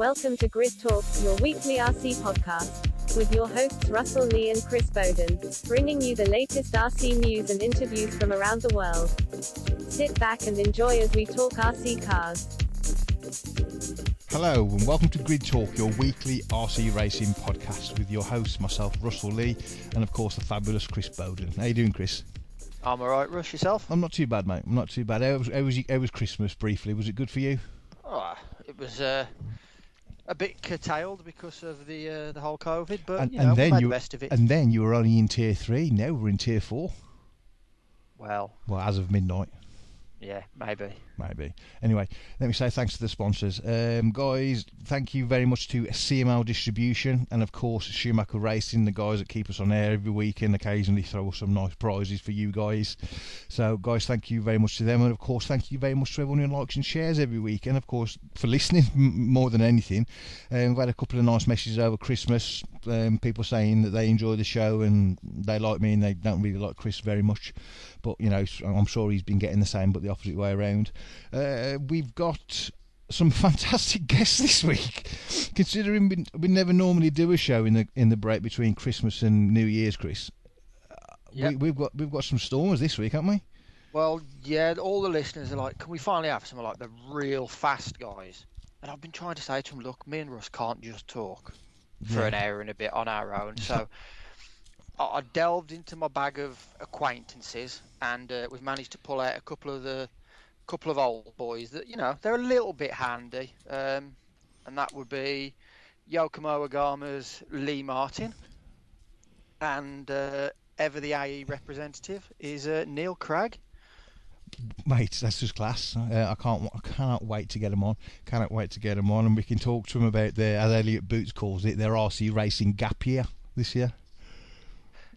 Welcome to Grid Talk, your weekly RC podcast, with your hosts Russell Lee and Chris Bowden, bringing you the latest RC news and interviews from around the world. Sit back and enjoy as we talk RC cars. Hello and welcome to Grid Talk, your weekly RC racing podcast with your host, myself, Russell Lee, and of course the fabulous Chris Bowden. How you doing, Chris? I'm alright, Rush. Yourself? I'm not too bad, mate. I'm not too bad. How was, how was, how was Christmas briefly? Was it good for you? Oh, it was uh, a bit curtailed because of the uh, the whole COVID, but and, you know, and then you the best of it. and then you were only in tier three. Now we're in tier four. Well, Well, as of midnight. yeah, maybe. Maybe. Anyway, let me say thanks to the sponsors. Um, guys, thank you very much to CML Distribution and, of course, Schumacher Racing, the guys that keep us on air every week and occasionally throw us some nice prizes for you guys. So, guys, thank you very much to them. And, of course, thank you very much to everyone who likes and shares every week. And, of course, for listening more than anything. Um, we've had a couple of nice messages over Christmas. Um, people saying that they enjoy the show and they like me and they don't really like Chris very much. But, you know, I'm sure he's been getting the same, but the opposite way around. Uh, we've got some fantastic guests this week. Considering we, we never normally do a show in the in the break between Christmas and New Year's, Chris. Uh, Yep. We, we've got we've got some stormers this week, haven't we? Well, yeah, all the listeners are like, can we finally have some of like the real fast guys? And I've been trying to say to them, look, me and Russ can't just talk for Yeah. an hour and a bit on our own. So I, I delved into my bag of acquaintances, and uh, we've managed to pull out a couple of the couple of old boys that you know they're a little bit handy, um, and that would be Yokomo Agama's Lee Martin, and uh, ever the AE representative is uh, Neil Cragg. Mate, that's just class. Uh, I can't I cannot wait to get them on. Cannot wait to get them on, and we can talk to them about their, as Elliot Boots calls it, their RC racing gap year this year.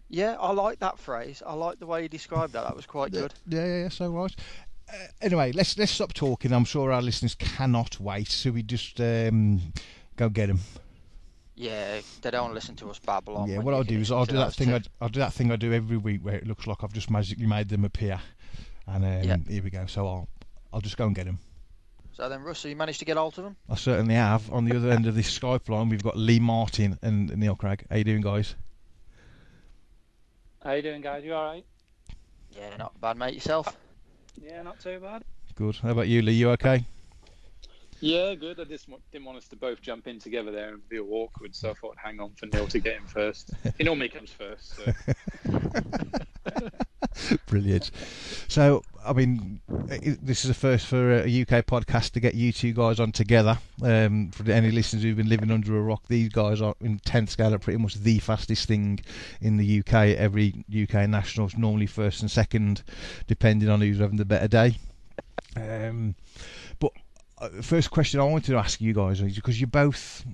Yeah, I like that phrase. I like the way you described that. That was quite good. Yeah, yeah, yeah, so right. Uh, anyway, let's let's stop talking. I'm sure our listeners cannot wait, so we just um, go get them. Yeah, they don't want to listen to us babble on. yeah, what I'll do is I'll do that thing. I, I'll do that thing I do every week where it looks like I've just magically made them appear, and um, Yeah. here we go. So I'll I'll just go and get them. So then, Russell, you managed to get hold of them? I certainly have. On the other end of this Skype line, we've got Lee Martin and Neil Cragg. How you doing, guys? How you doing, guys? You all right? Yeah, not bad, mate. Yourself? Yeah, not too bad. Good. How about you, Lee? You okay? Yeah, good. I just didn't want us to both jump in together there and feel awkward, so I thought hang on for Neil to get in first. He normally comes first. So. Brilliant. So, I mean, this is a first for a UK podcast to get you two guys on together. Um, for any listeners who've been living under a rock, these guys are in 10th scale are pretty much the fastest thing in the UK. Every UK nationals, normally first and second, depending on who's having the better day. Um, uh, the first question I wanted to ask you guys is because you're both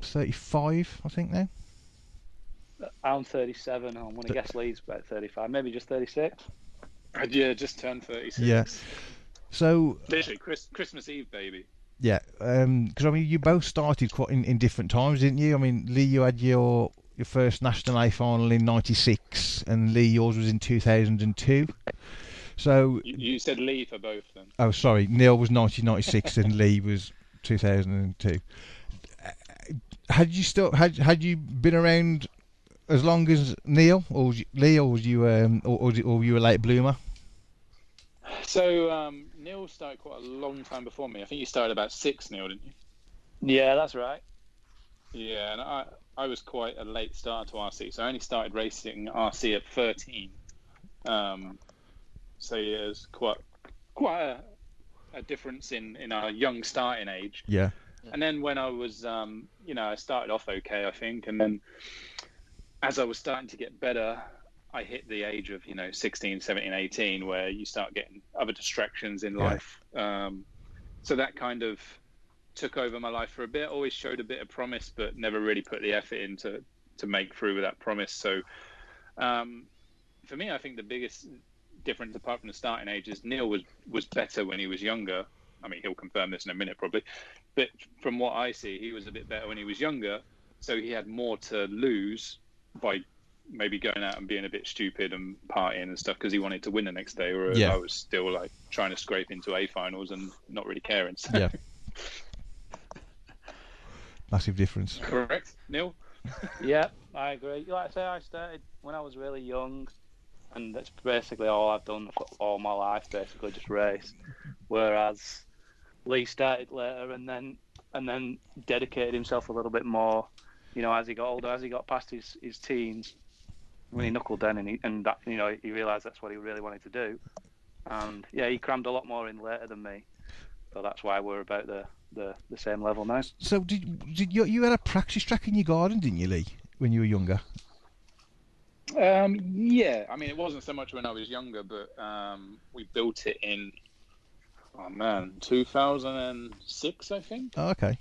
35, I think now. I'm 37. I'm going to guess Lee's about 35, maybe just 36. Uh, Yeah, just turned 36. Yeah. So Literally, Chris, Christmas Eve, baby. Yeah, because I mean, you both started quite in, in different times, didn't you? I mean, Lee, you had your your first national A final in '96, and Lee, yours was in 2002. So, You, you said Lee for both then. oh, sorry, Neil was 1996, and Lee was 2002. Uh, Had you still had had you been around as long as Neil, or you, Lee, or was you um, or, or, or were you a late bloomer? So um, Neil started quite a long time before me. I think you started about six, Neil, didn't you? Yeah, that's right. Yeah, and I I was quite a late starter to RC, so I only started racing RC at 13. Um, so yeah, it was quite quite a, a difference in in our young starting age. Yeah, And then when I was, um, you know, I started off okay, I think, and then as I was starting to get better, I hit the age of, you know, 16, 17, 18, where you start getting other distractions in Yeah. life. Um, so that kind of took over my life for a bit. Always showed a bit of promise, but never really put the effort in to, to make through with that promise. So um, for me, I think the biggest difference, apart from the starting ages. Neil was was better when he was younger. I mean, he'll confirm this in a minute probably, but from what I see, he was a bit better when he was younger. So he had more to lose by maybe going out and being a bit stupid and partying and stuff because he wanted to win the next day. Whereas Yeah. I was still like trying to scrape into A finals and not really caring. So yeah. Massive difference. Correct, Neil. yeah, I agree. Like I say, I started when I was really young, and that's basically all I've done for all my life, basically just race. Whereas Lee started later, and then and then dedicated himself a little bit more. You know, as he got older, as he got past his, his teens, when he knuckled down and he, and that you know he realised that's what he really wanted to do. And yeah, he crammed a lot more in later than me, so that's why we're about the the, the same level now. So did, did you you had a practice track in your garden, didn't you, Lee, when you were younger? Um, yeah, I mean it wasn't so much when I was younger, but um, we built it in oh man, 2006, I think. Oh, okay.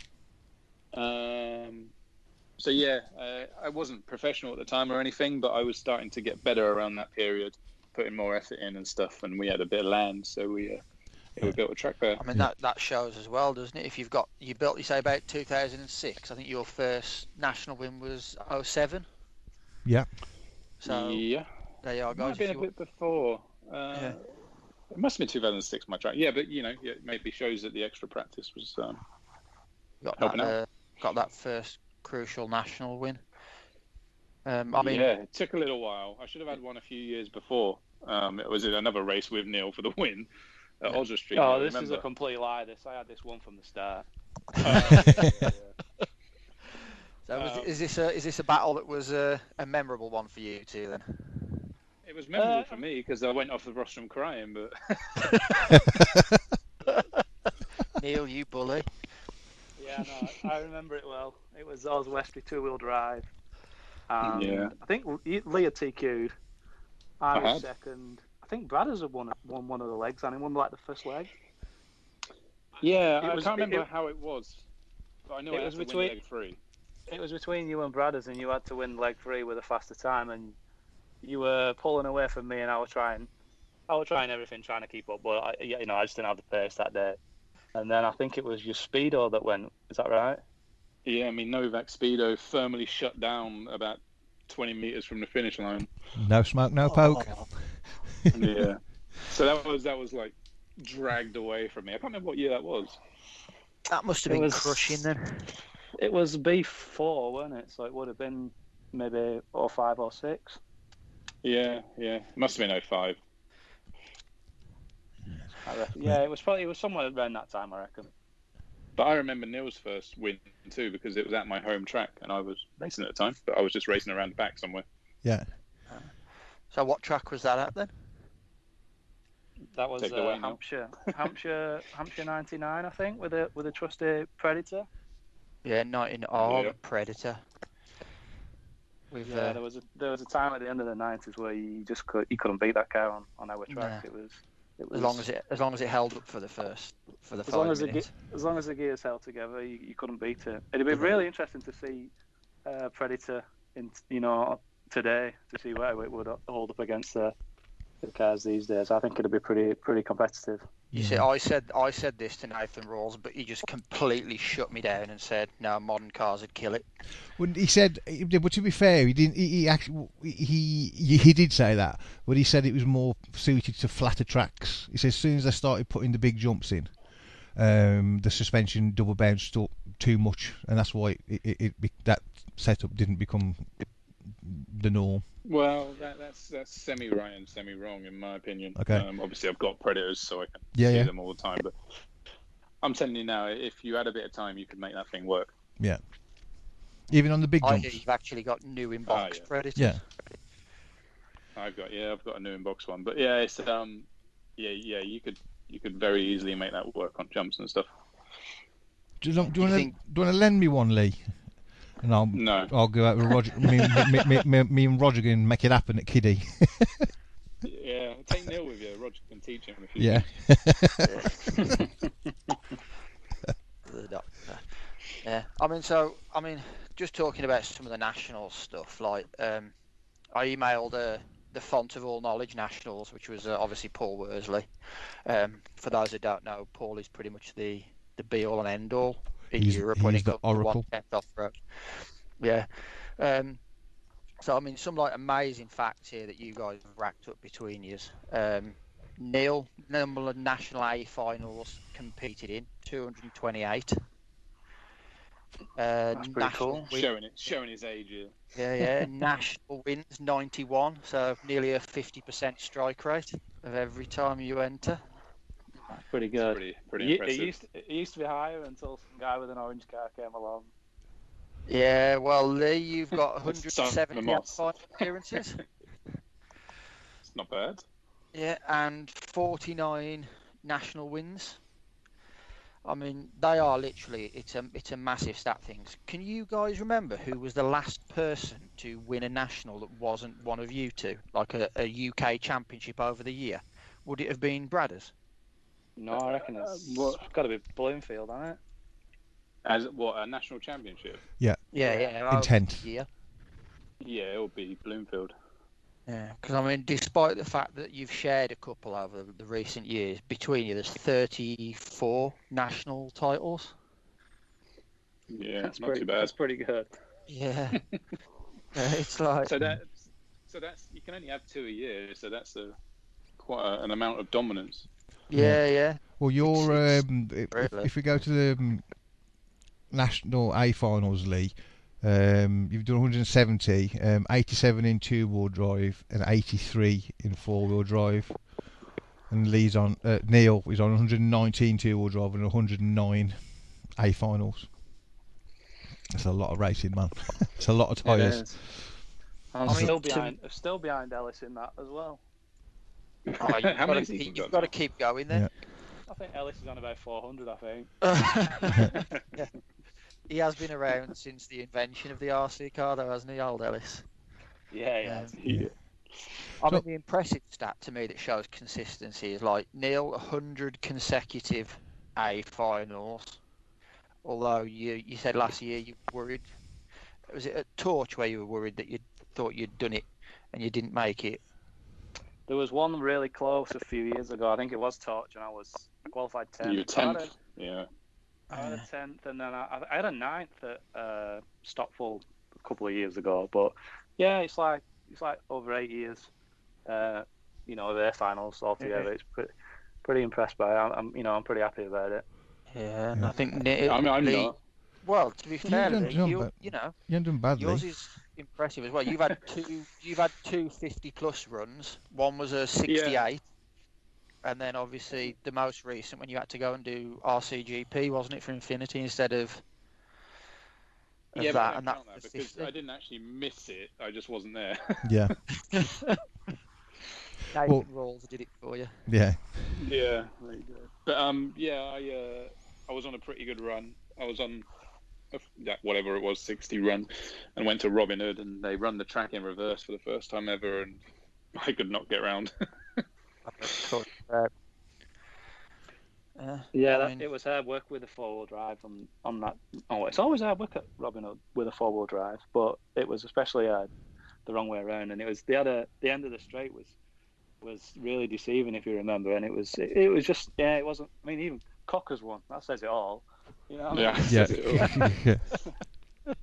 Um, so yeah, uh, I wasn't professional at the time or anything, but I was starting to get better around that period, putting more effort in and stuff, and we had a bit of land, so we. Uh, yeah, we built a track there. I mean that that shows as well, doesn't it? If you've got you built, you say about 2006. I think your first national win was 07. Yeah. So yeah, there you are, Might guys. have been a you, bit before. Uh, Yeah. It must have been 2006, my track. Yeah, but you know, it maybe shows that the extra practice was. Um, got that, out. uh, got that first crucial national win. Um, I mean, yeah, it took a little while. I should have had one a few years before. Um, it was in another race with Neil for the win at Yeah. Oswestry. Oh, I this is a complete lie. This I had this one from the start. so was, um, is this a is this a battle that was uh, a memorable one for you two then? It was memorable Uh, for me because I went off the rostrum crying, but Neil, you bully. Yeah, no, I remember it well. It was Oswestry two wheel drive. And Yeah. I think Leah TQ'd. I I was had. second. I think Bradders had won, won one of the legs, and he won like the first leg. yeah, It I was- can't remember it- how it was. But I know it I was between- leg three. It was between you and Bradders, and you had to win leg three with a faster time, and you were pulling away from me, and I was trying, I was trying everything, trying to keep up, but I, you know, I just didn't have the pace that day. And then I think it was your speedo that went. Is that right? Yeah, I mean Novak Speedo firmly shut down about 20 meters from the finish line. No smoke, no poke. Oh. yeah. So that was that was like dragged away from me. I can't remember what year that was. That must have It been was- crushing then. It was B4, wasn't it? So it would have been maybe or five or six. Yeah, yeah. Must have been 05. Yeah, it was probably it was somewhere around that time, I reckon. But I remember Neil's first win too because it was at my home track and I was racing at the time, but I was just racing around the back somewhere. Yeah. So what track was that at then? That was uh, away, Hampshire, Hampshire, Hampshire '99, I think, with a with a trusty Predator. Yeah, not in all Yeah. Predator. With Yeah, uh, there was a there was a time at the end of the '90s where you just could you couldn't beat that car on, on our track. Nah. It was it was as long as it as long as it held up for the first for the as long as the minutes. as long as the gears held together, you, you couldn't beat it. It'd be really interesting to see uh, Predator in you know today to see where it would hold up against the, the cars these days. I think it'd be pretty pretty competitive. You see, I said I said this to Nathan Rawls, but he just completely shut me down and said, "No, modern cars would kill it." When he said, but to be fair, he didn't. He, he actually he, he he did say that, but he said it was more suited to flatter tracks. He said as soon as they started putting the big jumps in, um, the suspension double bounced up too much, and that's why it, it, it that setup didn't become the norm. Well, that, that's that's semi right and semi wrong in my opinion. Okay. Um, obviously, I've got predators, so I can Yeah, see yeah. them all the time. But I'm telling you now, if you had a bit of time, you could make that thing work. Yeah. Even on the big jumps. I hear you've actually got new inbox Oh, yeah. Predators. Yeah. I've got yeah, I've got a new inbox one, but yeah, it's um, yeah, yeah, you could you could very easily make that work on jumps and stuff. Do you, do Do you you want to think- do you want to lend me one, Lee? And I'll No, I'll go out with Roger. me, me, me, me, me and Roger can make it happen at Kiddie. yeah, take Neil with you. Roger can teach him if you. yeah. the doctor. Yeah, I mean, so I mean, just talking about some of the national stuff. Like, um, I emailed uh, the font of all knowledge nationals, which was uh, obviously Paul Worsley. Um, for those who don't know, Paul is pretty much the the be all and end all in He's- Europe when he's it the comes to one oracle. tenth off road. Yeah. Um, so I mean, some like amazing facts here that you guys have racked up between you. Um, Neil, number of national A finals competed in 228. Uh, That's pretty national cool. win- Showing it, showing his age. Yeah. Yeah, yeah. national wins 91, so nearly a 50% strike rate of every time you enter. That's pretty good. Pretty, pretty It, it impressive. used to, it used to be higher until some guy with an orange car came along. Yeah, well, Lee, you've got That's Simon 170 Moss. appearances. It's not bad. Yeah, and 49 national wins. I mean, they are literally it's a it's a massive stat things. Can you guys remember who was the last person to win a national that wasn't one of you two, like a, a UK championship over the year? Would it have been Bradders? No, I reckon it's Uh, what- got to be Bloomfield, hasn't it? As what a national championship? Yeah, yeah. over Intent. the year. Yeah, it'll be Bloomfield. Yeah, because I mean, despite the fact that you've shared a couple over the recent years between you, there's 34 national titles. Yeah, That's not pretty, too bad. That's pretty good. Yeah, Yeah, it's like So that, so that's you can only have two a year. So that's a quite a, an amount of dominance. Yeah, yeah. Well, you're It's- um, if, if we go to the um, national A finals, Lee, um, you've done 170, um, 87 in two wheel drive, and 83 in four wheel drive. And Lee's on uh, Neil is on 119 two wheel drive and 109 A finals. That's a lot of racing, man. it's a lot of tyres. I'm mean, still behind. I'm still behind Ellis in that as well. Oh, you've How got many to, has you've got got to keep going then. I think Ellis is on about 400. I think. Yeah. He has been around since the invention of the RC car, though, hasn't he, old Ellis? Yeah, yeah. Um, Yeah. I So- mean, the impressive stat to me that shows consistency is like Neil, 100 consecutive A finals. Although you you said last year you were worried, was it at Torch where you were worried that you thought you'd done it and you didn't make it? There was one really close a few years ago. I think it was Torch, and I was qualified 10th. You were I had a- tenth. Yeah. I had a tenth, and then I, I had a ninth at uh, Stockful a couple of years ago. But yeah, it's like it's like over eight years. Uh, you know, their finals altogether. It's pretty pretty impressed by. It. I'm, I'm you know I'm pretty happy about it. Yeah, and I think Neil. I mean, I'm Lee- not. Well, to be fair, you've you, you know, You haven't done badly. yours is impressive as well. You've had two, you've had two 50 plus runs. One was a 68, and then obviously the most recent when you had to go and do RCGP, wasn't it, for Infinity instead of, of Yeah, that, and that don't count was that because 50. I didn't actually miss it. I just wasn't there. Yeah, Nathan Well- Rawls did it for you. yeah. yeah. But um, yeah, I uh, I was on a pretty good run. I was on a, yeah, whatever it was, sixty run, and went to Robin Hood, and they run the track in reverse for the first time ever, and I could not get around. Uh, Yeah, I mean- it was hard work with a four wheel drive on on that. Oh, it's always hard work at Robin Hood with a four wheel drive, but it was especially hard the wrong way around, and it was the other the end of the straight was was really deceiving if you remember, and it was it, it was just yeah, it wasn't. I mean, even Cocker's one that says it all. You know, what I mean? yeah, Yeah. yeah.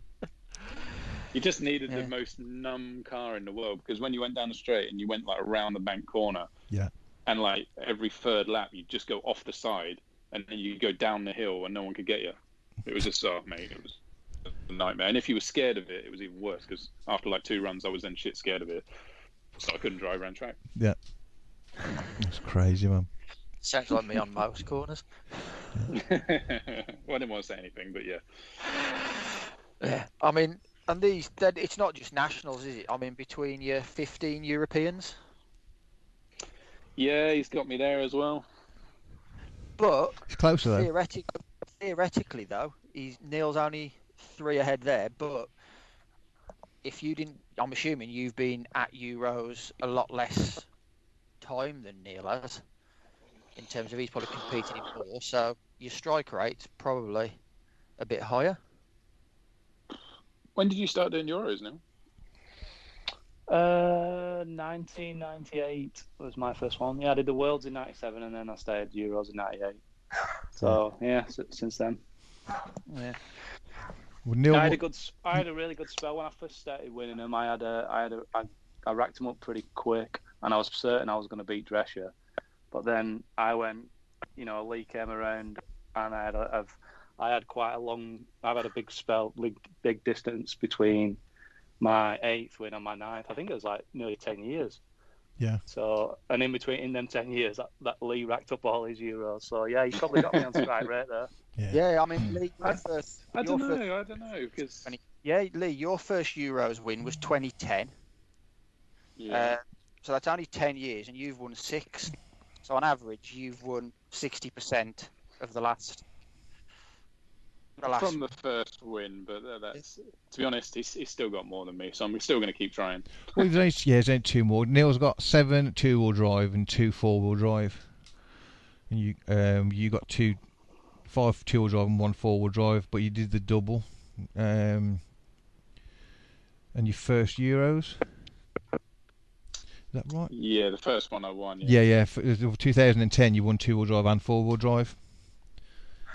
You just needed Yeah. the most numb car in the world because when you went down the straight and you went like around the bank corner, Yeah. and like every third lap you just go off the side and then you go down the hill and no one could get you. It was just oh mate, it was a nightmare. And if you were scared of it, it was even worse because after like two runs, I was then shit scared of it, so I couldn't drive around track. Yeah, that's crazy, man. Sounds like me on most corners. well, I didn't want to say anything, but yeah, Yeah, I mean, and these, it's not just nationals, is it? I mean, between your 15 Europeans, yeah, he's got me there as well. but It's closer though. theoretically, theoretically though, he's Neil's only three ahead there. But if you didn't, I'm assuming you've been at Euros a lot less time than Neil has, in terms of he's probably competing in more. So your strike rate's probably a bit higher. When did you start doing Euros now? Uh, 1998 was my first one. Yeah, I did the Worlds in '97, and then I stayed Euros in '98. So yeah, since then. Yeah. Well, Neil, I had a good, s- I had a really good spell when I first started winning them. I had a, I had a, I, I racked them up pretty quick, and I was certain I was going to beat Drescher. But then I went, you know, Lee came around, and I had, a, I've, I had quite a long. I've had a big spell, big, big distance between my eighth win and my ninth. I think it was like nearly ten years. Yeah. So, and in between, in them ten years, that, that Lee racked up all his euros. So yeah, he probably got me on strike rate there. Yeah. Yeah, I mean, Lee, your I- first, I don't first- know. I don't know because yeah, Lee, your first Euros win was 2010. yeah. Uh, so that's only 10 years, and you've won six. So on average, you've won 60% of the last. The last. from the first win, but uh, that's to be honest, he's, he's still got more than me, so I'm still going to keep trying. Well, there's only, yeah, there's only two more. Neil's got seven two-wheel drive and two four-wheel drive. And you, um, you got two, five two-wheel drive and one four-wheel drive, but you did the double. Um, and your first Euros. Is that right? Yeah, the first one I won. Yeah, Yeah, yeah. For, it was 2010, you won two-wheel drive and four-wheel drive.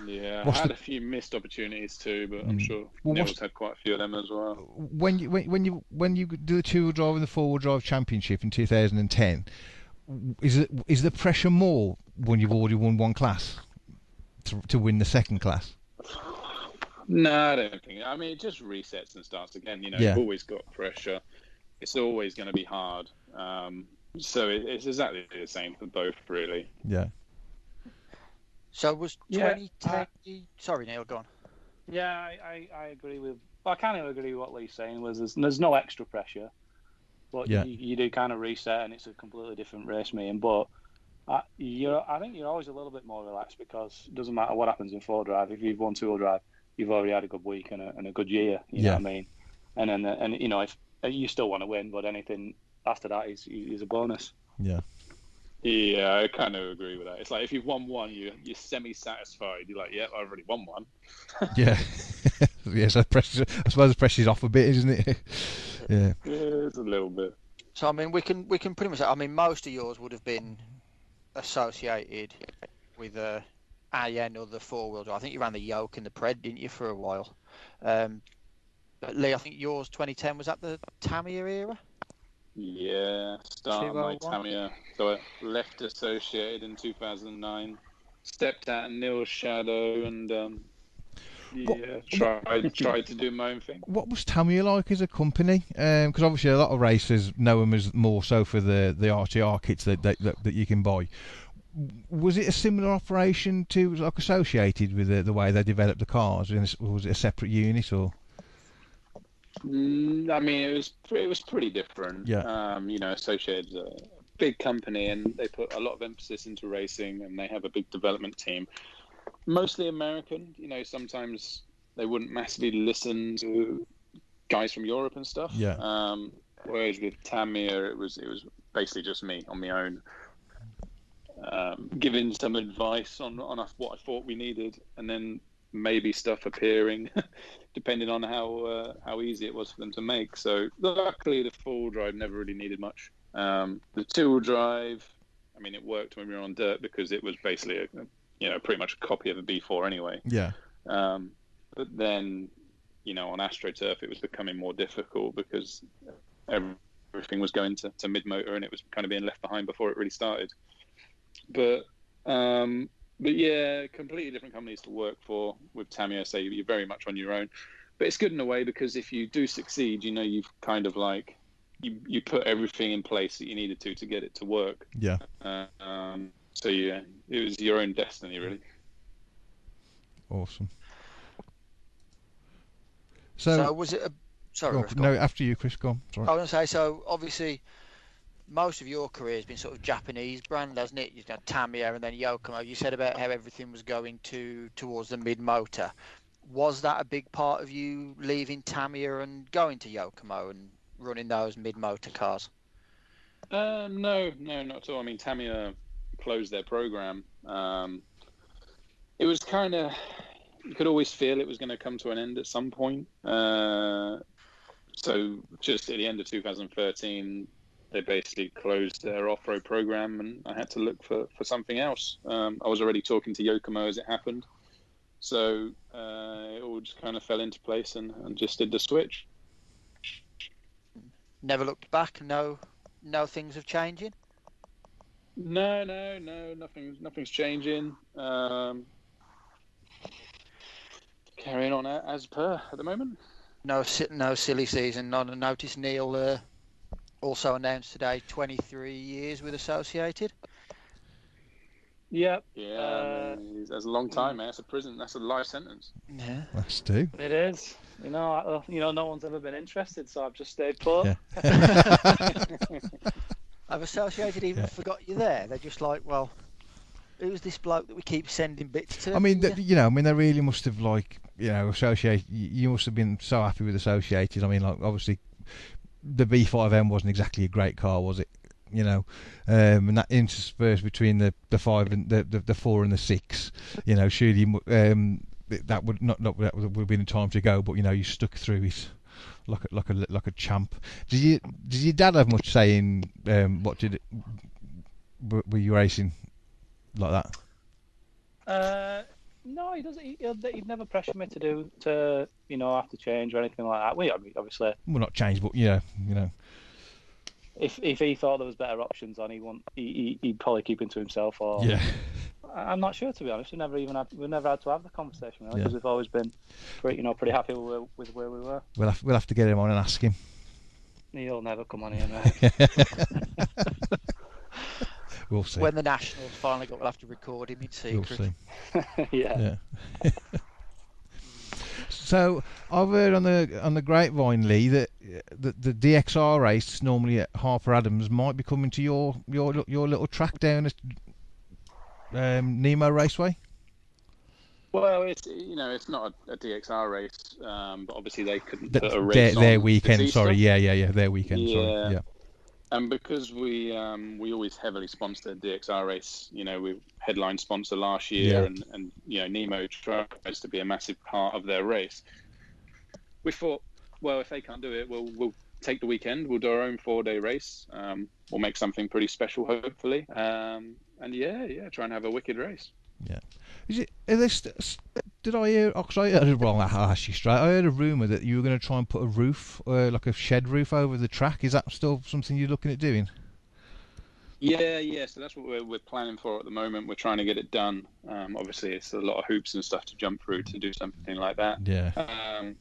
yeah. I had the- a few missed opportunities too, but I'm Mm. sure Well, what's- Neil's had quite a few of them as well. when you when, when you when you do the two wheel drive and the four wheel drive championship in 2010, is it is the pressure more when you've already won one class to to win the second class? No, I don't think. I mean, it just resets and starts again. You know, Yeah. you've always got pressure. It's always going to be hard. Um, so it, it's exactly the same for both, really. Yeah, So was Yeah, 2010. Sorry, Neil, go on. Yeah, I, I, I agree with. Well, I kind of agree with what Lee's saying. Was there's, there's no extra pressure, but Yeah. you, you do kind of reset, and it's a completely different race meeting. But I, you're, I think you're always a little bit more relaxed because it doesn't matter what happens in four drive. If you've won two wheel drive, you've already had a good week and a, and a good year. You know Yeah. what I mean? And then and you know if you still want to win, but anything after that is is a bonus. yeah, Yeah, I kind of agree with that. It's like if you've won one, you you're semi-satisfied. You're like, yeah, I've already won one. yeah, yeah. So pressure, I suppose the pressure's off a bit, isn't it? yeah, Yeah, it's a little bit. So I mean, we can we can pretty much. I mean, most of yours would have been associated with uh, AE or the four wheel drive. I think you ran the yoke and the pred, didn't you, for a while? Um, but Lee, I think yours 2010 was that the Tamiya era. Yeah, started my 201. Tamiya. So I left Associated in 2009, stepped out in Neil's shadow, and um, yeah, tried tried to do my own thing. what was Tamiya like as a company? Because obviously a lot of racers know them as more so for the the RTR kits that that, that, that you can buy. Was it a similar operation to like associated with the, the way they developed the cars? Or was it a separate unit or? I mean, it was it was pretty different. Yeah. Um, you know, Associated's a big company, and they put a lot of emphasis into racing, and they have a big development team, mostly American. You know, sometimes they wouldn't massively listen to guys from Europe and stuff. Yeah. Um, whereas with Tamiya, it was it was basically just me on my own, um, giving some advice on on what I thought we needed, and then maybe stuff appearing, depending on how uh, how easy it was for them to make. So luckily, the full drive never really needed much. Um, the two wheel drive, I mean, it worked when we were on dirt because it was basically a, you know pretty much a copy of a B4 anyway. Yeah, Um, but then, you know, on AstroTurf, it was becoming more difficult because everything was going to, to mid motor and it was kind of being left behind before it really started. But, um, but yeah, completely different companies to work for. With Tamiya, say you're very much on your own. But it's good in a way because if you do succeed, you know, you've kind of like you, you put everything in place that you needed to to get it to work. yeah. Uh, um, so yeah, it was your own destiny, really. Awesome. So, So, was it a? Sorry, go on, no, after you, Chris. Go on. Sorry. I was going to say, so obviously, most of your career has been sort of Japanese brand, hasn't it? You've got Tamiya and then Yokomo. You said about how everything was going to towards the mid motor. Was that a big part of you leaving Tamiya and going to Yokomo and running those mid motor cars? Uh, no, no, not at all. I mean, Tamiya closed their program. Um, it was kind of, you could always feel it was going to come to an end at some point. Uh, so just at the end of 2013, they basically closed their off-road program, and I had to look for, for something else. Um, I was already talking to Yokomo as it happened, so uh, it all just kind of fell into place, and, and just did the switch. Never looked back. No, no things have changing. No, no, no, nothing, nothing's changing. Um, carrying on as per at the moment. No, no silly season. I notice Neil uh, also announced today 23 years with Associated. Yep, Yeah, Uh, that's a long time, man. That's a prison. That's a life sentence. Yeah. That's two. it is. You know, I, uh, you know, no one's ever been interested, so I've just stayed put. Yeah. Have Associated even Yeah. forgot you there? They're just like, well, who's this bloke that we keep sending bits to? I mean, Yeah. you know, I mean, they really must have like, you know, associated. You must have been so happy with associated. I mean, like, obviously, the B5M wasn't exactly a great car, was it? You know, um, and that interspersed between the, the five and the, the, the four and the six. You know, surely um, that would not not that would have been the time to go, but you know, you stuck through it like a, like a like a champ. Did you did your dad have much say in um, what did it, were you racing like that? Uh, no, he doesn't. He, he'd never pressure me to do to, you know, have to change or anything like that. We I mean, obviously, Well, not changed, but yeah, you know. if if he thought there was better options on, he want he, he he'd probably keep it to himself. Or Yeah. I'm not sure to be honest. We never even had we never had to have the conversation really Yeah. because we've always been, pretty, you know, pretty happy with, with where we were. We'll have, we'll have to get him on and ask him. He'll never come on here, mate. we'll see. when the Nationals finally got, we'll have to record him in secret. we'll secret. see. yeah. Yeah. so I've heard on the on the grapevine, Lee, that uh, the, the DXR race normally at Harper Adams might be coming to your your your little track down at um, Nemo Raceway. Well, it's you know it's not a, a DXR race, um, but obviously they couldn't Th- put a their, race their on weekend. Sorry, yeah, yeah, yeah, their weekend. Sorry, Yeah. And because we um, we always heavily sponsor DXR race, you know, we headline sponsor last year, Yeah. and, and you know, Nemo tries to be a massive part of their race. We thought, well, if they can't do it, we'll we'll take the weekend. We'll do our own four day race. Um, we'll make something pretty special, hopefully. Um, and yeah, yeah, try and have a wicked race. Yeah, is it? Are they st- did I hear? Oh, 'cause I heard it wrong. I'll ask you straight. I heard a rumor that you were going to try and put a roof, uh, like a shed roof, over the track. Is that still something you're looking at doing? Yeah, yeah. So that's what we're, we're planning for at the moment. We're trying to get it done. Um, obviously, it's a lot of hoops and stuff to jump through to do something like that. Yeah. Um,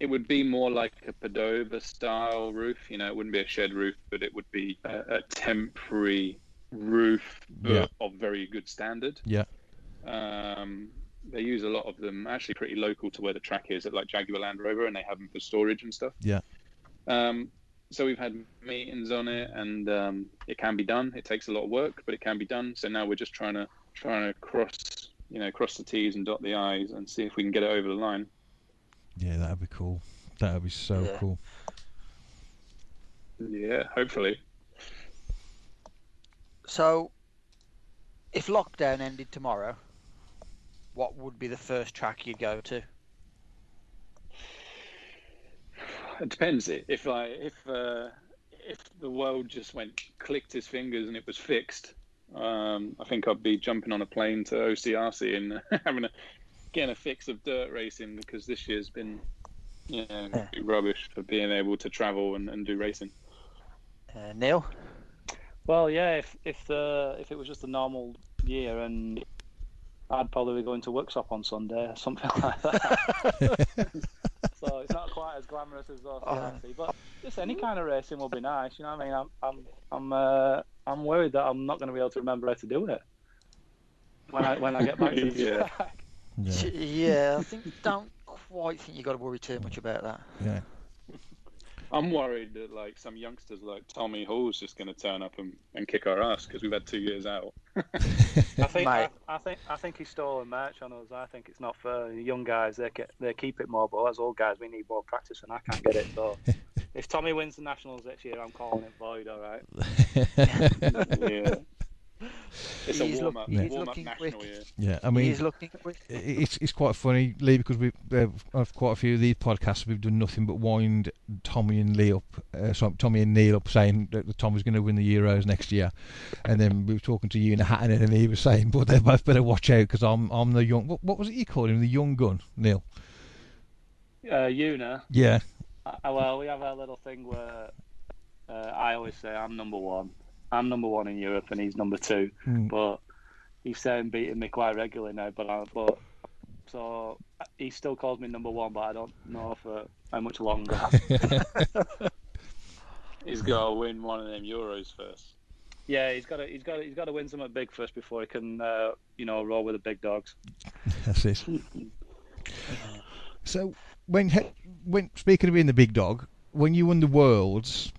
it would be more like a Padova style roof. You know, it wouldn't be a shed roof, but it would be a, a temporary roof, but Yeah. of very good standard. Yeah. Um, they use a lot of them actually pretty local to where the track is at like Jaguar Land Rover, and they have them for storage and stuff. Yeah. Um, so we've had meetings on it, and um, it can be done. It takes a lot of work, but it can be done. So now we're just trying to trying to cross, you know, cross the T's and dot the I's, and see if we can get it over the line. Yeah, that'd be cool. That'd be so Yeah. cool. Yeah, hopefully. So, if lockdown ended tomorrow, what would be the first track you'd go to? It depends. If I if uh, if the world just went clicked his fingers and it was fixed, um, I think I'd be jumping on a plane to OCRC and having a getting a fix of dirt racing because this year's been you know Yeah. rubbish for being able to travel and, and do racing. Uh, Neil? Well, yeah. If if the if it was just a normal year, and I'd probably be going to workshop on Sunday or something like that. so it's not quite as glamorous as those Oh. but just any kind of racing will be nice. You know what I mean? I'm I'm I'm uh, I'm worried that I'm not going to be able to remember how to do it when I when I get back to the Yeah. track. Yeah. Yeah, I think don't quite think you've got to worry too much about that. Yeah. I'm worried that like some youngsters like Tommy Hall's just going to turn up and, and kick our ass because we've had two years out. I think I, Mate. I think I think he's stolen merch on us. I think it's not fair. The young guys they get they keep it more, but as old guys we need more practice, and I can't get it. So if Tommy wins the nationals next year, I'm calling it void. All right. yeah. It's a He's warm look- up, he's warm up looking national quick. year. yeah. I mean, He's looking quick. it's it's quite funny, Lee, because we uh, have quite a few of these podcasts. We've done nothing but wind Tommy and Lee up, uh, so Tommy and Neil up, saying that Tom was going to win the Euros next year, and then we were talking to you in a hat, and he was saying, "But they both better watch out because I'm I'm the young. What, what was it you called him? The young gun, Neil? Uh, Una. Yeah, Uh, well, we have a little thing where uh, I always say I'm number one. I'm number one in Europe, and he's number two. Mm. But he's saying beating me quite regularly now. But I, but So he still calls me number one, but I don't know for how much longer. He's got to win one of them Euros first. yeah, he's got to he's got to, he's got to win something big first before he can uh, you know roll with the big dogs. That's it. so when when speaking of being the big dog, when you won the worlds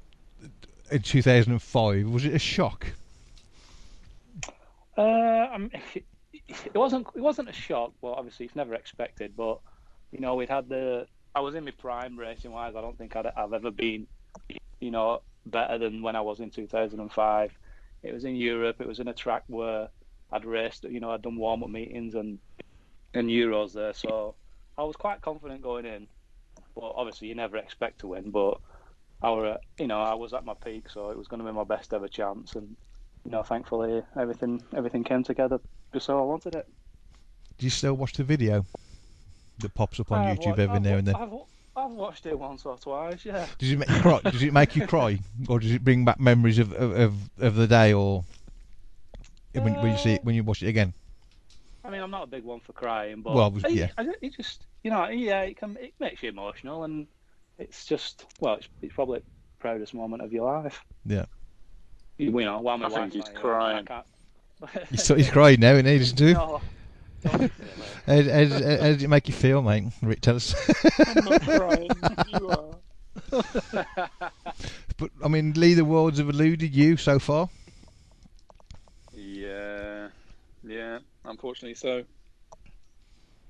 in 2005, was it a shock? Uh, I'm, it wasn't it wasn't a shock. Well, obviously it's never expected, but you know we'd had the I was in my prime racing wise. I don't think I'd, I've ever been you know better than when I was in 2005. It was in Europe. It was in a track where I'd raced. You know I'd done warm up meetings and and Euros there, so I was quite confident going in. But obviously you never expect to win. But I were you know I was at my peak, so it was going to be my best ever chance and you know, thankfully everything everything came together just so I wanted it. Do you still watch the video that pops up on I've YouTube wa- every I've now and then? I've, I've watched it once or twice. Yeah. Does it make you cry? does it make you cry, or does it bring back memories of of, of, the day, or when, when you see it uh, when you watch it again? I mean, I'm not a big one for crying, but Well, I- yeah. I, it just you know, yeah, it can it makes you emotional, and it's just well, it's, it's probably the proudest moment of your life. Yeah. You, you know, while my I think wife's he's not uh, crying. I can't- He's, he's crying now, isn't he? Listen to him. No, don't be silly. How, how, does- how does it make you feel, mate? Rick, tell us. I'm not crying. You are. but I mean, Lee, the worlds have eluded you so far. Yeah, yeah. Unfortunately, so.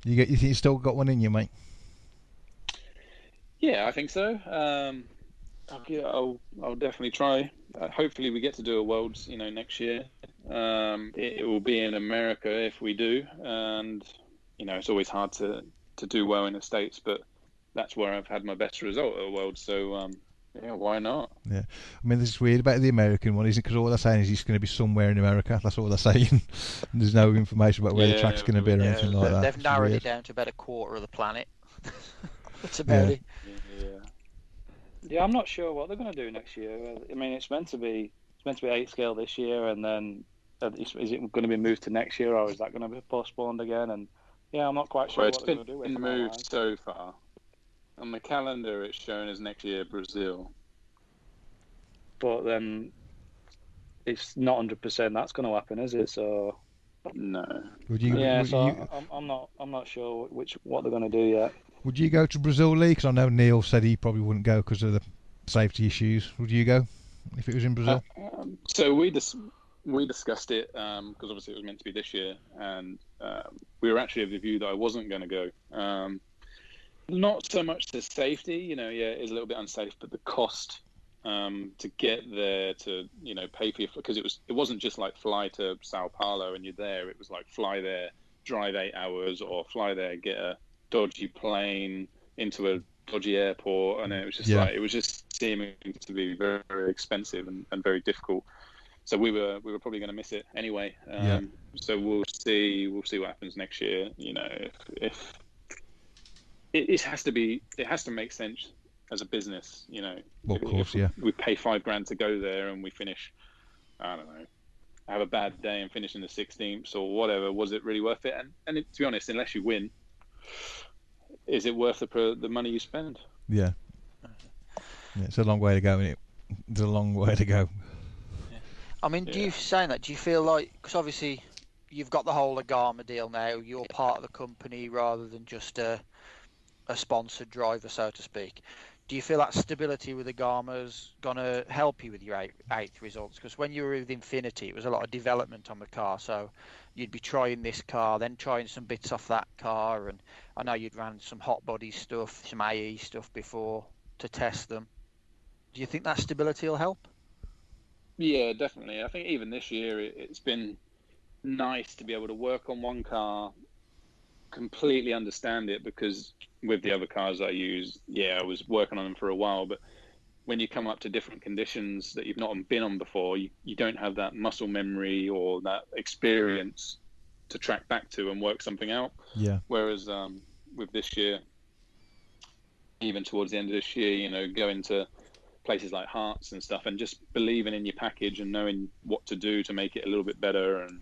You get, you think you still got one in you, mate? Yeah, I think so. Um, I'll, yeah, I'll, I'll definitely try. Uh, hopefully, we get to do a worlds, you know, next year. Um, it, it will be in America if we do, and you know, it's always hard to to do well in the states, but that's where I've had my best result at a world. So, um, yeah, why not? Yeah, I mean, this is weird about the American one, isn't it? Because all they're saying is he's going to be somewhere in America. That's all they're saying. There's no information about where the track's going to be or yeah, anything They- like that. They've narrowed it down to about a quarter of the planet. That's about Yeah. it. Yeah. Yeah, I'm not sure what they're going to do next year. I mean, it's meant to be it's meant to be eight scale this year, and then uh, is, is it going to be moved to next year, or is that going to be postponed again? And yeah, I'm not quite sure Well, what it's they're been going to do with it. moved so far. On the calendar, it's shown as next year Brazil. But then it's not hundred percent that's going to happen, is it? So No. Would you, yeah, would, so you, I'm, I'm not I'm not sure which what they're going to do yet. Would you go to Brazil, Lee? Because I know Neil said he probably wouldn't go because of the safety issues. Would you go if it was in Brazil? Um, so we dis- we discussed it because obviously it was meant to be this year, and um, we were actually of the view that I wasn't going to go. Um, not so much the safety, you know, yeah, it is a little bit unsafe, but the cost um, to get there to you know pay for your because it was it wasn't just like fly to Sao Paulo and you're there. It was like fly there, drive eight hours, or fly there, get a dodgy plane into a dodgy airport, and it was just Yeah. like it was just seeming to be very, very expensive and, and very difficult. So we were we were probably going to miss it anyway. Um, Yeah. So we'll see we'll see what happens next year. You know, if, if it, it has to be it has to make sense as a business. You know, Well, of course, yeah. we pay five grand to go there and we finish, I don't know, have a bad day and finish in the 16th or whatever. Was it really worth it? And and it, to be honest, unless you win, is it worth the the money you spend? Yeah. yeah. It's a long way to go, is it? It's a long way to go. I mean, do Yeah. you saying that? Do you feel like because obviously you've got the whole Agama deal now. You're part of the company rather than just a a sponsored driver, so to speak. Do you feel that stability with the Agama's going to help you with your eighth results? Because when you were with Infinity, it was a lot of development on the car. So you'd be trying this car, then trying some bits off that car, and I know you'd ran some hot body stuff, some AE stuff before to test them. Do you think that stability will help? Yeah, definitely. I think even this year it's been nice to be able to work on one car, completely understand it because with the other cars I use, yeah, I was working on them for a while, but when you come up to different conditions that you've not been on before, you, you don't have that muscle memory or that experience to track back to and work something out. Yeah. Whereas um, with this year, even towards the end of this year, you know, going to places like Hearts and stuff, and just believing in your package and knowing what to do to make it a little bit better, and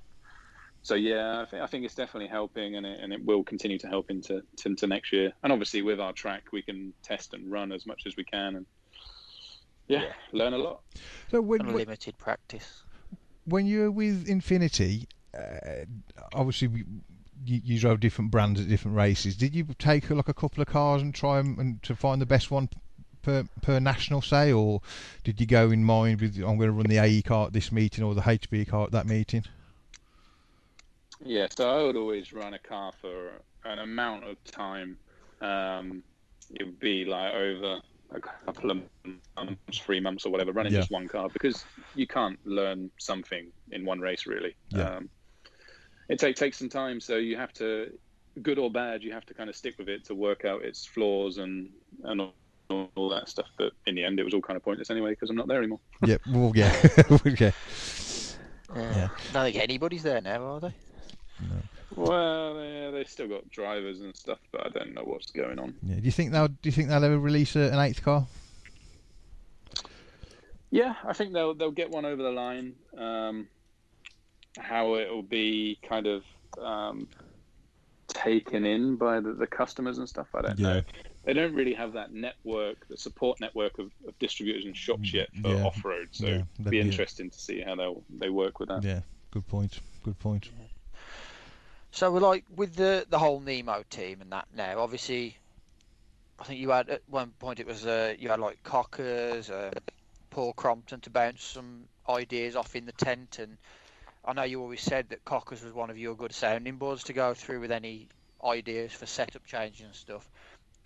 so yeah, I think I think it's definitely helping, and it, and it will continue to help into into next year. And obviously, with our track, we can test and run as much as we can, and yeah, Yeah. learn a lot. So when, when, Unlimited practice. when you were with Infinity, uh, obviously we, you, you drove different brands at different races. Did you take like a couple of cars and try 'em and to find the best one per per national, say, or did you go in mind with I'm going to run the AE car at this meeting or the HB car at that meeting? Yeah, so I would always run a car for an amount of time. Um, it would be like over a couple of months, three months or whatever, running Yeah. just one car because you can't learn something in one race really. Yeah. Um, it take, takes some time, so you have to, good or bad, you have to kind of stick with it to work out its flaws and and all, all that stuff. But in the end, it was all kind of pointless anyway because I'm not there anymore. yeah, well, yeah, yeah. Yeah. I don't think anybody's there now, are they? Well, yeah, they still got drivers and stuff, but I don't know what's going on. yeah. Do you think they'll do you think they'll ever release a, an eighth car? Yeah, I think they'll they'll get one over the line. Um, how it will be kind of um, taken in by the, the customers and stuff, I don't Yeah. know. They don't really have that network, the support network of, of distributors and shops yet for Yeah. off road. So Yeah, it'd that'd be be- interesting to see how they they work with that. Yeah, good point. Good point. So we're like with the the whole Yokomo team and that now. Obviously, I think you had at one point it was uh, you had like Cockers, uh, Paul Crompton to bounce some ideas off in the tent, and I know you always said that Cockers was one of your good sounding boards to go through with any ideas for setup changes and stuff.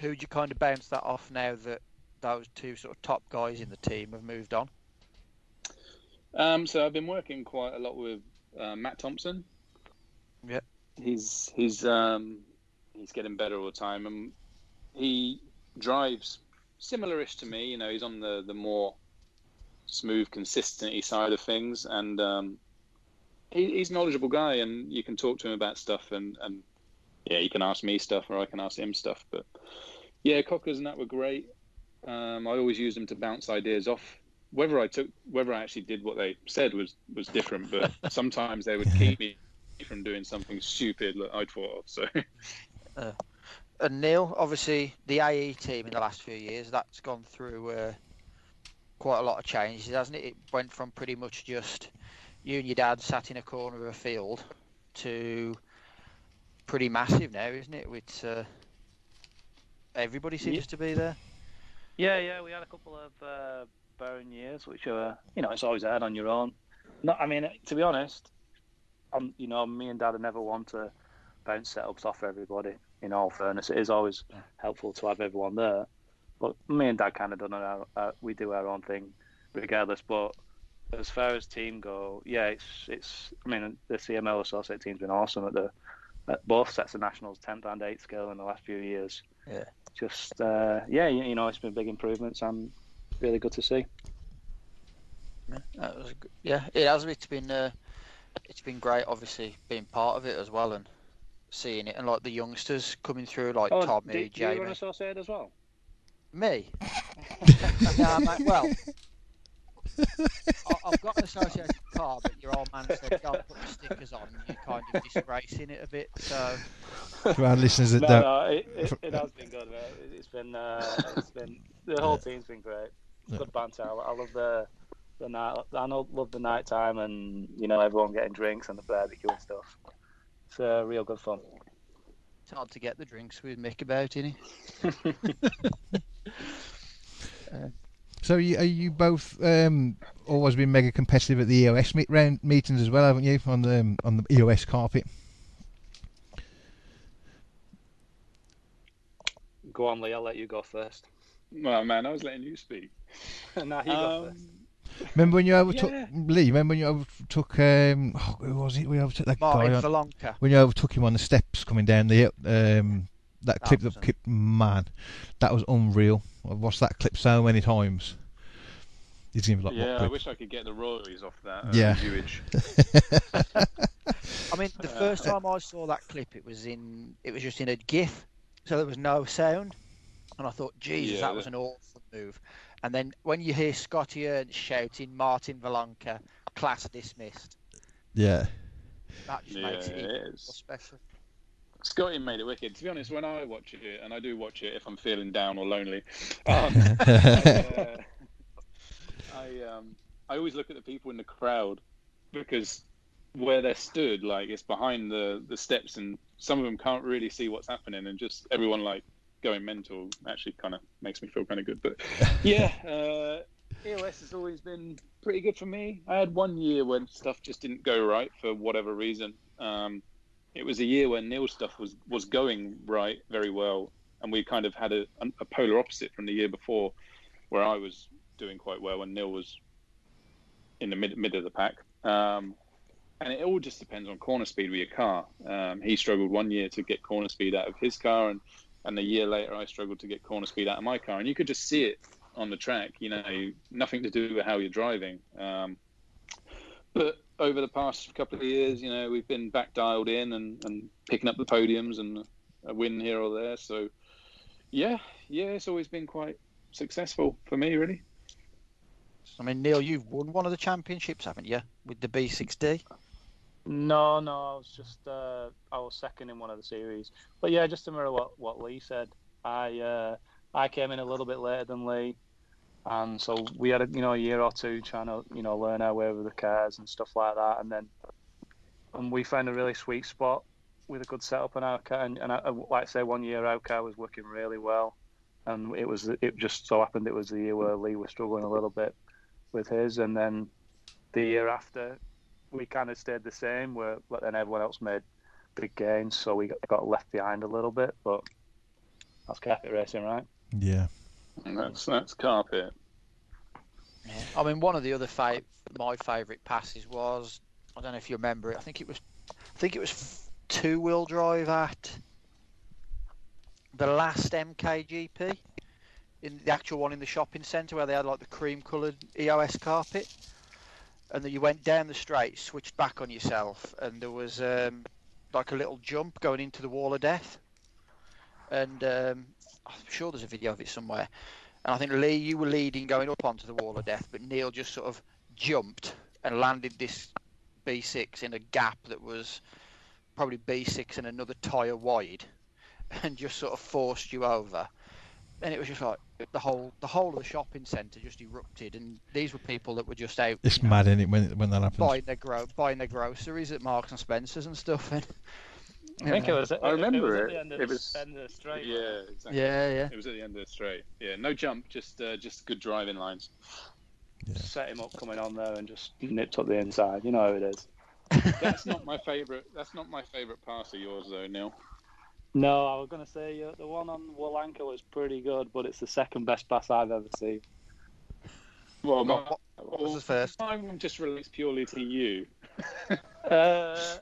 Who'd you kind of bounce that off now that those two sort of top guys in the team have moved on? Um, so I've been working quite a lot with uh, Matt Thompson. Yep. He's he's um, he's getting better all the time, and he drives similar-ish to me. You know, he's on the the more smooth, consistency side of things, and um, he, he's a knowledgeable guy, and you can talk to him about stuff, and and yeah, you can ask me stuff, or I can ask him stuff. But yeah, Cockers and that were great. Um, I always used them to bounce ideas off whether I took whether I actually did what they said was was different, but sometimes they would keep me from doing something stupid that I'd thought of. So And Neil, obviously the AE team in the last few years, that's gone through uh, quite a lot of changes, hasn't it? It went from pretty much just you and your dad sat in a corner of a field to pretty massive now, isn't it? With uh, everybody seems Yeah. to be there. Yeah, yeah, we had a couple of uh, barren years, which are, you know, it's always hard on your own. Not, I mean, to be honest, um, you know, me and Dad have never want to bounce setups off everybody. In all fairness, it is always helpful to have everyone there. But me and Dad kind of done our, uh, we do our own thing, regardless. But as far as team go, yeah, it's it's. I mean, the CML associate team's been awesome at the at both sets of nationals, tenth and eighth scale in the last few years. Yeah. Just uh, yeah, you, you know, it's been big improvements and really good to see. Yeah, that was, g- yeah, it has. It's been uh, it's been great, obviously being part of it as well and seeing it, and like the youngsters coming through, like Oh, Tommy, do, do you Jamie, run associated as well? me. yeah, mate, well, I- I've got an associated car, but your old man said don't put the stickers on. You're kind of disgracing it a bit. So To our listeners that No, don't, no, it, it, it has been good. Mate. It- It's been, uh, it's been the whole team's been great. Yeah. Good banter. I, I love the the night. I know, love the night time and you know everyone getting drinks and the barbecue and stuff. It's uh, real good fun. it's hard to get the drinks with Mick about, isn't it? So you, are you both um, always been mega competitive at the EOS meet, round meetings as well, haven't you? On the um, on the EOS carpet. Go on, Lee. I'll let you go first. well, man, I was letting you speak. nah, you go Um, first. Remember when you overtook Yeah. Lee? Remember when you overtook um, oh, who was it? We overtook that Martin guy on, when you overtook him on the steps coming down the um, that clip that Thousand. clip man, that was unreal. I've watched that clip so many times. It seems like yeah, I wish I could get the royalties off that. Uh, Yeah. I mean, the first time I saw that clip, it was in it was just in a GIF, so there was no sound, and I thought, Jesus, Yeah, that was an awful move. And then when you hear Scotty Ernst shouting, "Martin Wollanka, class dismissed," Yeah. That just Yeah, makes it it even more special. Scotty made it wicked. To be honest, when I watch it, and I do watch it if I'm feeling down or lonely, um, I, uh, I um I always look at the people in the crowd because where they're stood, like it's behind the the steps, and some of them can't really see what's happening, and just everyone like going mental actually kind of makes me feel kind of good. But yeah, uh, EOS has always been pretty good for me. I had one year when stuff just didn't go right for whatever reason. Um, it was a year when Neil's stuff was was going right very well, and we kind of had a, a polar opposite from the year before, where I was doing quite well and Neil was in the mid mid of the pack. Um, and it all just depends on corner speed with your car. Um, he struggled one year to get corner speed out of his car, and and a year later I struggled to get corner speed out of my car. And you could just see it on the track. You know, nothing to do with how you're driving. Um, but over the past couple of years, you know, we've been back dialed in and, and picking up the podiums and a win here or there. So, yeah, yeah, it's always been quite successful for me, really. I mean, Neil, you've won one of the championships, haven't you, with the B6D? No, no, I was just uh, I was second in one of the series. But yeah, just to mirror what, what Lee said, I uh, I came in a little bit later than Lee, and so we had a you know a year or two trying to you know learn our way with the cars and stuff like that, and then and we found a really sweet spot with a good setup on our car, and, and I, like I say, one year our car was working really well, and it was it just so happened it was the year where Lee was struggling a little bit with his, and then the year after we kind of stayed the same, where but then everyone else made big gains, so we got, got left behind a little bit. But that's carpet racing, right? Yeah. And that's that's carpet. Yeah. I mean, one of the other fa- my favourite passes was I don't know if you remember it. I think it was I think it was two wheel drive at the last MKGP in the actual one in the shopping centre where they had like the cream coloured EOS carpet, and then you went down the straight, switched back on yourself, and there was um, like a little jump going into the wall of death, and um, I'm sure there's a video of it somewhere. And I think Lee, you were leading going up onto the wall of death, but Neil just sort of jumped and landed this B6 in a gap that was probably B6 and another tyre wide, and just sort of forced you over. And it was just like the whole the whole of the shopping centre just erupted, and these were people that were just out It's you know, mad, is it, when when that happens? buying their gro- buying their groceries at Marks and Spencers and stuff. And, I think it was. I remember it. Was it. at the end of the, was- end of the straight. Yeah, exactly. yeah, yeah. It was at the end of the straight. Yeah, no jump, just uh, just good driving lines. Set him up coming on there and just nipped up the inside. You know how it is. That's not my favourite. That's not my favourite pass of yours, though, Neil. No, I was going to say uh, the one on Wollanka was pretty good, but it's the second best pass I've ever seen. Well, my, What, what was the first? mine just relates purely to you. Uh,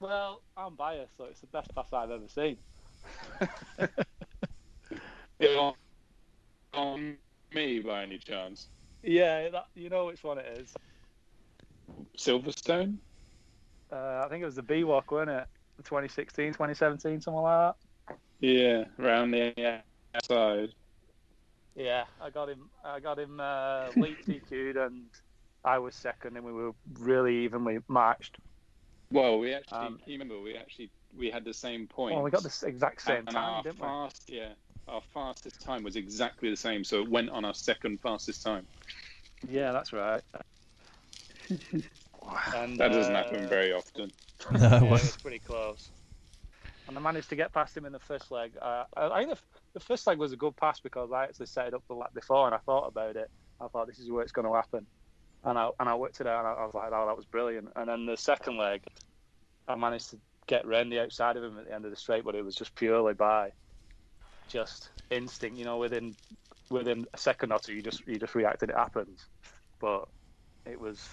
well, I'm biased, so it's the best pass I've ever seen. Yeah, on, on me, by any chance? Yeah, that, you know which one it is. Silverstone? Uh, I think it was the B Walk, wasn't it? 2016, 2017, something like that. Yeah, round the outside. Yeah, I got him. I got him uh, lead DQ'd, and I was second, and we were really evenly matched. Well, we actually, Um, you remember, we actually we had the same point. Well, we got the exact same and time, our didn't we? yeah, our fastest time was exactly the same. So it went on our second fastest time. Yeah, that's right. and, That doesn't uh, happen very often. No, Yeah, it was pretty close. And I managed to get past him in the first leg. Uh, I, I think the, the first leg was a good pass because I actually set it up the lap before and I thought about it. I thought this is where it's going to happen, and I and I worked it out and I, I was like, oh, that was brilliant. And then the second leg, I managed to get Randy outside of him at the end of the straight, but it was just purely by just instinct. You know, within within a second or two, you just you just reacted. It happens, but it was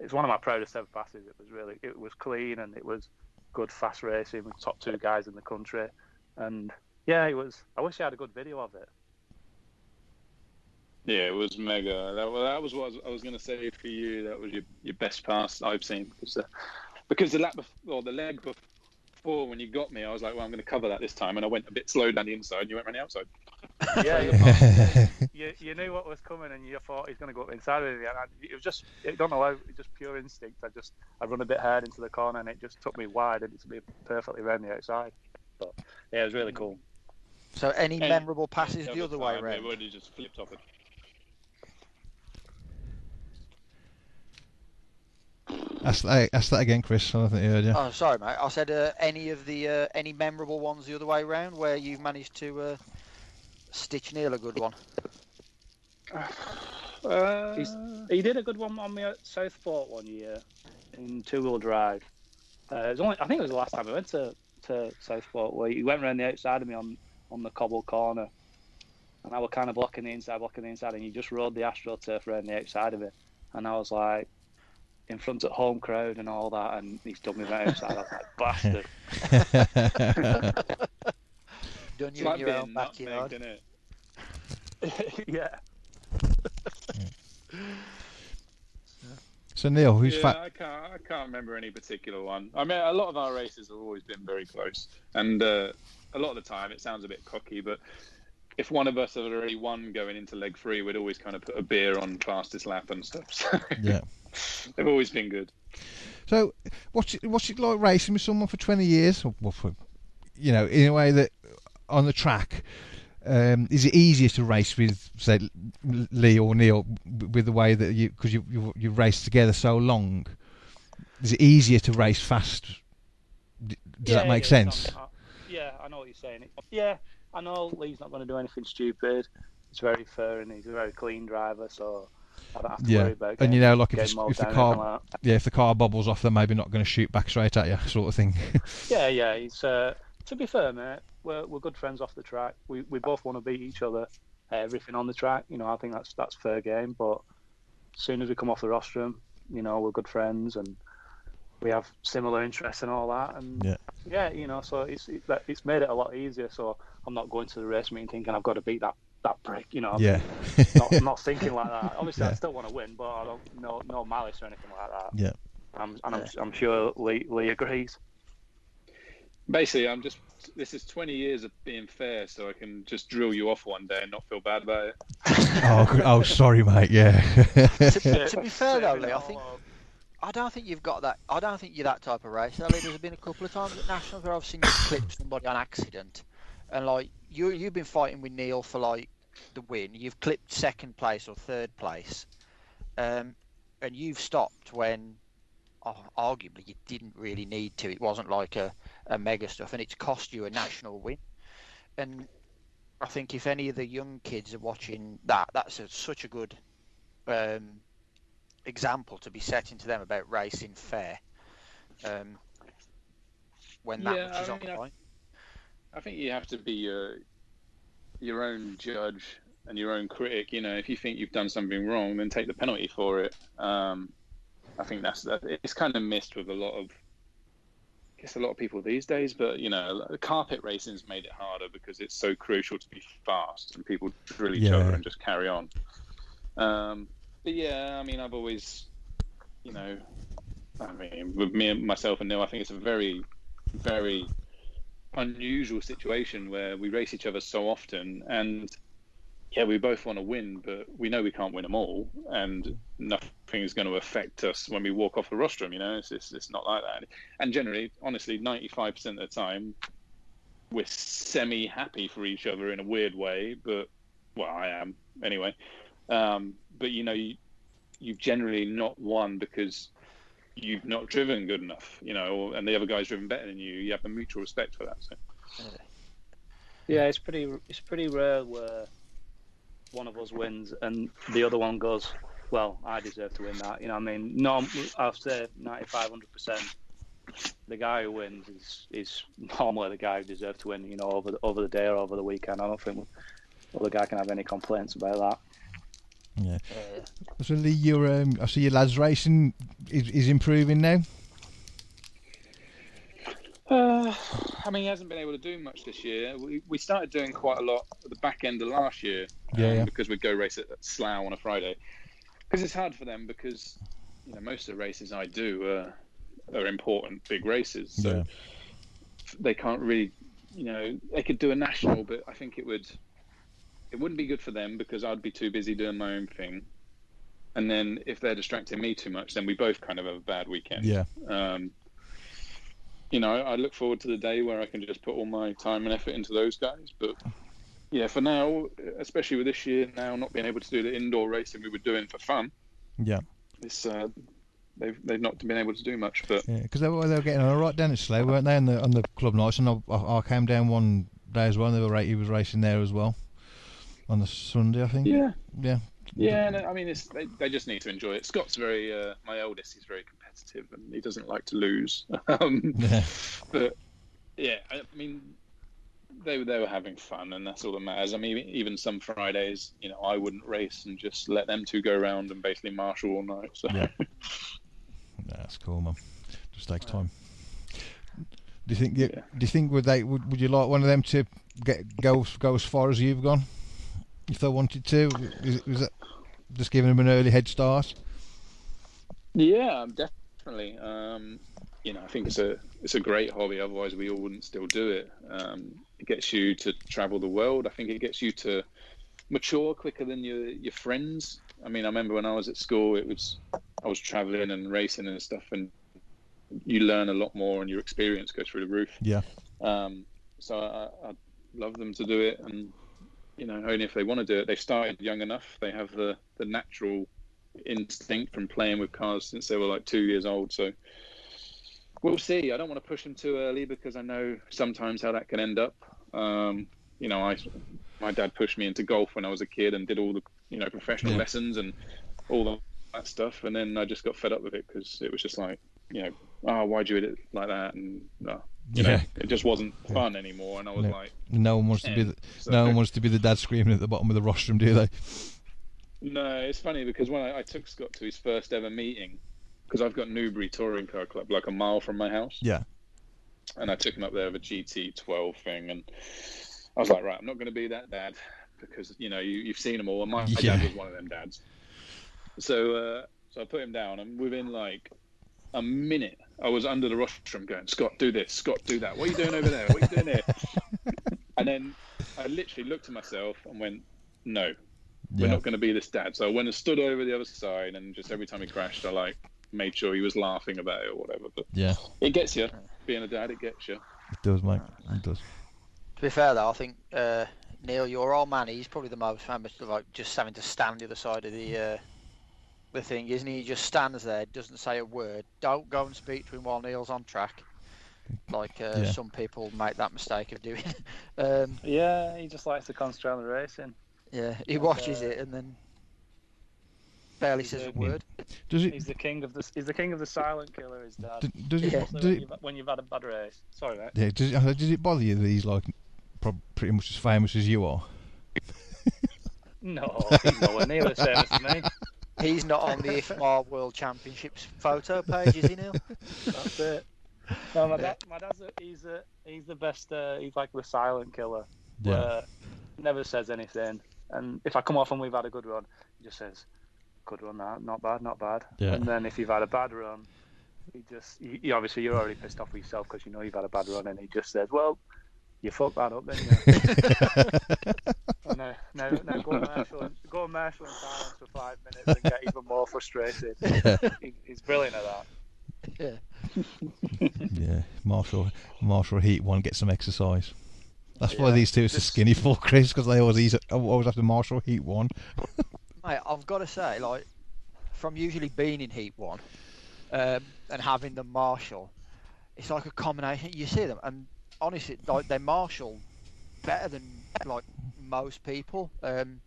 it's one of my proudest ever passes. It was really it was clean and it was good fast racing with top two guys in the country, and yeah, it was. I wish I had a good video of it. Yeah, it was mega. That, well, that was what I was, was going to say for you. That was your, your best pass I've seen because the, because the lap bef- or the leg before when you got me, I was like, well, I'm going to cover that this time, and I went a bit slow down the inside, and you went around the outside. Yeah, yeah. you, you knew what was coming, and you thought he's going to go up inside of you. And it was just, I don't know, it was just pure instinct. I just, I run a bit hard into the corner, and it just took me wide, and it's me perfectly around the outside. But yeah, it was really cool. So any And memorable passes the other way time, around? It would have just flipped off it. Ask that, ask that again, Chris. I don't think you heard you. Oh, sorry, mate. I said uh, any of the uh, any memorable ones the other way around where you've managed to uh, stitch Neil a good one. Uh, He's, he did a good one on me at Southport one year in two wheel drive. Uh, it was only, I think it was the last time I went to, to Southport where he went around the outside of me on, on the cobble corner. And I was kind of blocking the inside, blocking the inside, and he just rode the AstroTurf around the outside of it. And I was like, in front of home crowd and all that, and he's done me right outside. I was like, bastard. Done it's you like in your own nutmegged, backyard. isn't it? yeah. so Neil, who's yeah, fat? I can't. I can't remember any particular one. I mean, a lot of our races have always been very close, and uh, a lot of the time it sounds a bit cocky, but if one of us had already won going into leg three, we'd always kind of put a beer on fastest lap and stuff. So Yeah. they've always been good. So, what's it, what's it like racing with someone for 20 years? Or, well, for, you know, in a way that on the track, um, is it easier to race with, say, Lee or Neil, with the way that you, because you, you you've raced together so long? Is it easier to race fast? D- Does that make yeah, sense? it's not- yeah, I know what you're saying. Yeah, I know Lee's not going to do anything stupid. He's very fair and he's a very clean driver, so I don't have to Yeah, worry about and getting, you know, like if, it's- if the car, like yeah, if the car bubbles off, they're maybe not going to shoot back straight at you, sort of thing. Yeah, yeah. He's uh, to be fair, mate. We're we're good friends off the track. We we both want to beat each other at everything on the track. You know, I think that's that's fair game. But as soon as we come off the rostrum, you know, we're good friends and we have similar interests and all that. And Yeah. yeah, you know, so it's it, it's made it a lot easier. So I'm not going to the race meeting thinking I've got to beat that that prick. You know, yeah. not not thinking like that. Obviously, Yeah. I still want to win, but I don't no no malice or anything like that. Yeah. I'm, and I'm, I'm sure Lee, Lee agrees. Basically, I'm just. This is 20 years of being fair, so I can just drill you off one day and not feel bad about it. oh, oh, sorry, mate. Yeah. to, to be fair though, Lee, I think. I don't think you've got that. I don't think you're that type of racer. I mean, there's been a couple of times at nationals where I've seen you clip somebody on accident, and like you, you've been fighting with Neil for like the win. You've clipped second place or third place, um, and you've stopped when, oh, arguably, you didn't really need to. It wasn't like a, a mega stuff, and it's cost you a national win. And I think if any of the young kids are watching that, that's a, such a good um, example to be setting to them about racing fair um, when that Yeah, much is I on mean, the I- line. I think you have to be your your own judge and your own critic. You know, if you think you've done something wrong, then take the penalty for it. Um, I think that's that. It's kind of missed with a lot of, guess, a lot of people these days. But you know, carpet racing's made it harder because it's so crucial to be fast and people drill each Yeah. other and just carry on. Um, but yeah, I mean, I've always, you know, I mean, with me and myself and Neil, I think it's a very, very unusual situation where we race each other so often and yeah we both want to win but we know we can't win them all and nothing is going to affect us when we walk off the rostrum you know it's, it's, it's not like that and generally honestly 95% of the time we're semi happy for each other in a weird way but well i am anyway um, but you know you, you've generally not won because you've not driven good enough, you know, and the other guy's driven better than you. You have a mutual respect for that. So. Yeah, it's pretty it's pretty rare where one of us wins and the other one goes, well, I deserve to win that. You know, what I mean, no, I'll say 95, 100 percent. The guy who wins is is normally the guy who deserves to win. You know, over the, over the day or over the weekend. I don't think the other guy can have any complaints about that. yeah. So Lee, your um, I see your lads racing is, is improving now. Uh, I mean, he hasn't been able to do much this year. We, we started doing quite a lot at the back end of last year um, Yeah, yeah. because we'd go race at, at Slough on a Friday. Because it's hard for them because you know most of the races I do are, are important big races. So they can't really, you know, they could do a national, but I think it would, it wouldn't be good for them because I'd be too busy doing my own thing. And then if they're distracting me too much, then we both kind of have a bad weekend. Yeah. Um, you know, I look forward to the day where I can just put all my time and effort into those guys. But yeah, for now, especially with this year now not being able to do the indoor racing we were doing for fun, Yeah. it's uh, they've they've not been able to do much. But Yeah, because they were they were getting on all right down at Slough, weren't they? On the on the club nights, and I, I came down one day as well. And they were ra- he was racing there as well on the Sunday, I think. yeah, Yeah. yeah, and I mean, it's they, they just need to enjoy it. Scott's very uh, my eldest. He's very competitive and he doesn't like to lose. um, Yeah. but yeah, I mean, they were they were having fun, and that's all that matters. I mean, even some Fridays, you know, I wouldn't race and just let them two go around and basically marshal all night. So Yeah. That's cool, man. Just takes time. Do you think? You, Yeah. Do you think would they would, would you like one of them to get go go as far as you've gone, if they wanted to? Is, is that just giving them an early head start? Yeah, definitely. Um, you know, I think it's a it's a great hobby. Otherwise, we all wouldn't still do it. Um, it gets you to travel the world. I think it gets you to mature quicker than your your friends. I mean, I remember when I was at school, it was I was traveling and racing and stuff, and you learn a lot more, and your experience goes through the roof. Yeah. Um, so I, I love them to do it, and you know, only if they want to do it. They started young enough. They have the the natural instinct from playing with cars since they were like two years old. So we'll see. I don't want to push them too early because I know sometimes how that can end up. Um, you know, I my dad pushed me into golf when I was a kid and did all the you know professional Yeah. lessons and all that stuff, and then I just got fed up with it because it was just like you know, oh, why'd you do it like that? And uh, you know, Yeah. it just wasn't fun anymore. And I was No. like, No one wants to be the, So- no one wants to be the dad screaming at the bottom of the rostrum, do they? No, it's funny because when I, I took Scott to his first ever meeting, because I've got Newbury Touring Car Club like a mile from my house, Yeah. and I took him up there with a GT12 thing, and I was like, right, I'm not going to be that dad because you know you, you've seen them all, and my, my Yeah. dad was one of them dads. So, uh, so I put him down, and within like a minute, I was under the rostrum going, Scott, do this, Scott, do that. What are you doing over there? What are you doing here? and then I literally looked at myself and went, no, we're Yeah. not going to be this dad. So I went and stood over the other side, and just every time he crashed, I like made sure he was laughing about it or whatever. But Yeah. it gets you being a dad. It gets you. It does, mate. It does. To be fair though, I think uh, Neil, your old man, he's probably the most famous for like just having to stand the other side of the uh, the thing, isn't he? He just stands there, doesn't say a word. Don't go and speak to him while Neil's on track. Like uh, Yeah. some people make that mistake of doing. um, Yeah, he just likes to concentrate on the racing. Yeah, he Like, watches uh, it and then barely says a a- word. Does it? He's the king of the he's the king of the silent killer. His dad. d- Does it? Yeah. Also, Does when, it? you've, when you've had a bad race. Sorry, mate. Yeah. Does it? uh, Does it bother you that he's like pretty much as famous as you are? No, he's nowhere near the same as me. He's not on the IFMAR World Championships photo page, is he, Neil? That's it. No, my dad, my dad's a, he's a, he's the best. Uh, he's like the silent killer. Yeah. where never says anything. And if I come off and we've had a good run, he just says, "Good run, that. Not bad, not bad." Yeah. And then if you've had a bad run, he just, you, you- obviously you're already pissed off with yourself because you know you've had a bad run, and he just says, "Well, you fucked that up, didn't you?" and now, now, now go and marshal, and, go and marshal in silence for five minutes and get even more frustrated. He, he's brilliant at that. Yeah. yeah. Marshall. Marshall Heat one. Get some exercise. That's why these two are so skinny for Chris because they always eat, always have to marshal Heat one. Mate, I've got to say, like, from usually being in Heat One um, and having them marshal, it's like a combination. You see them, and honestly, like they marshal better than like most people. Um,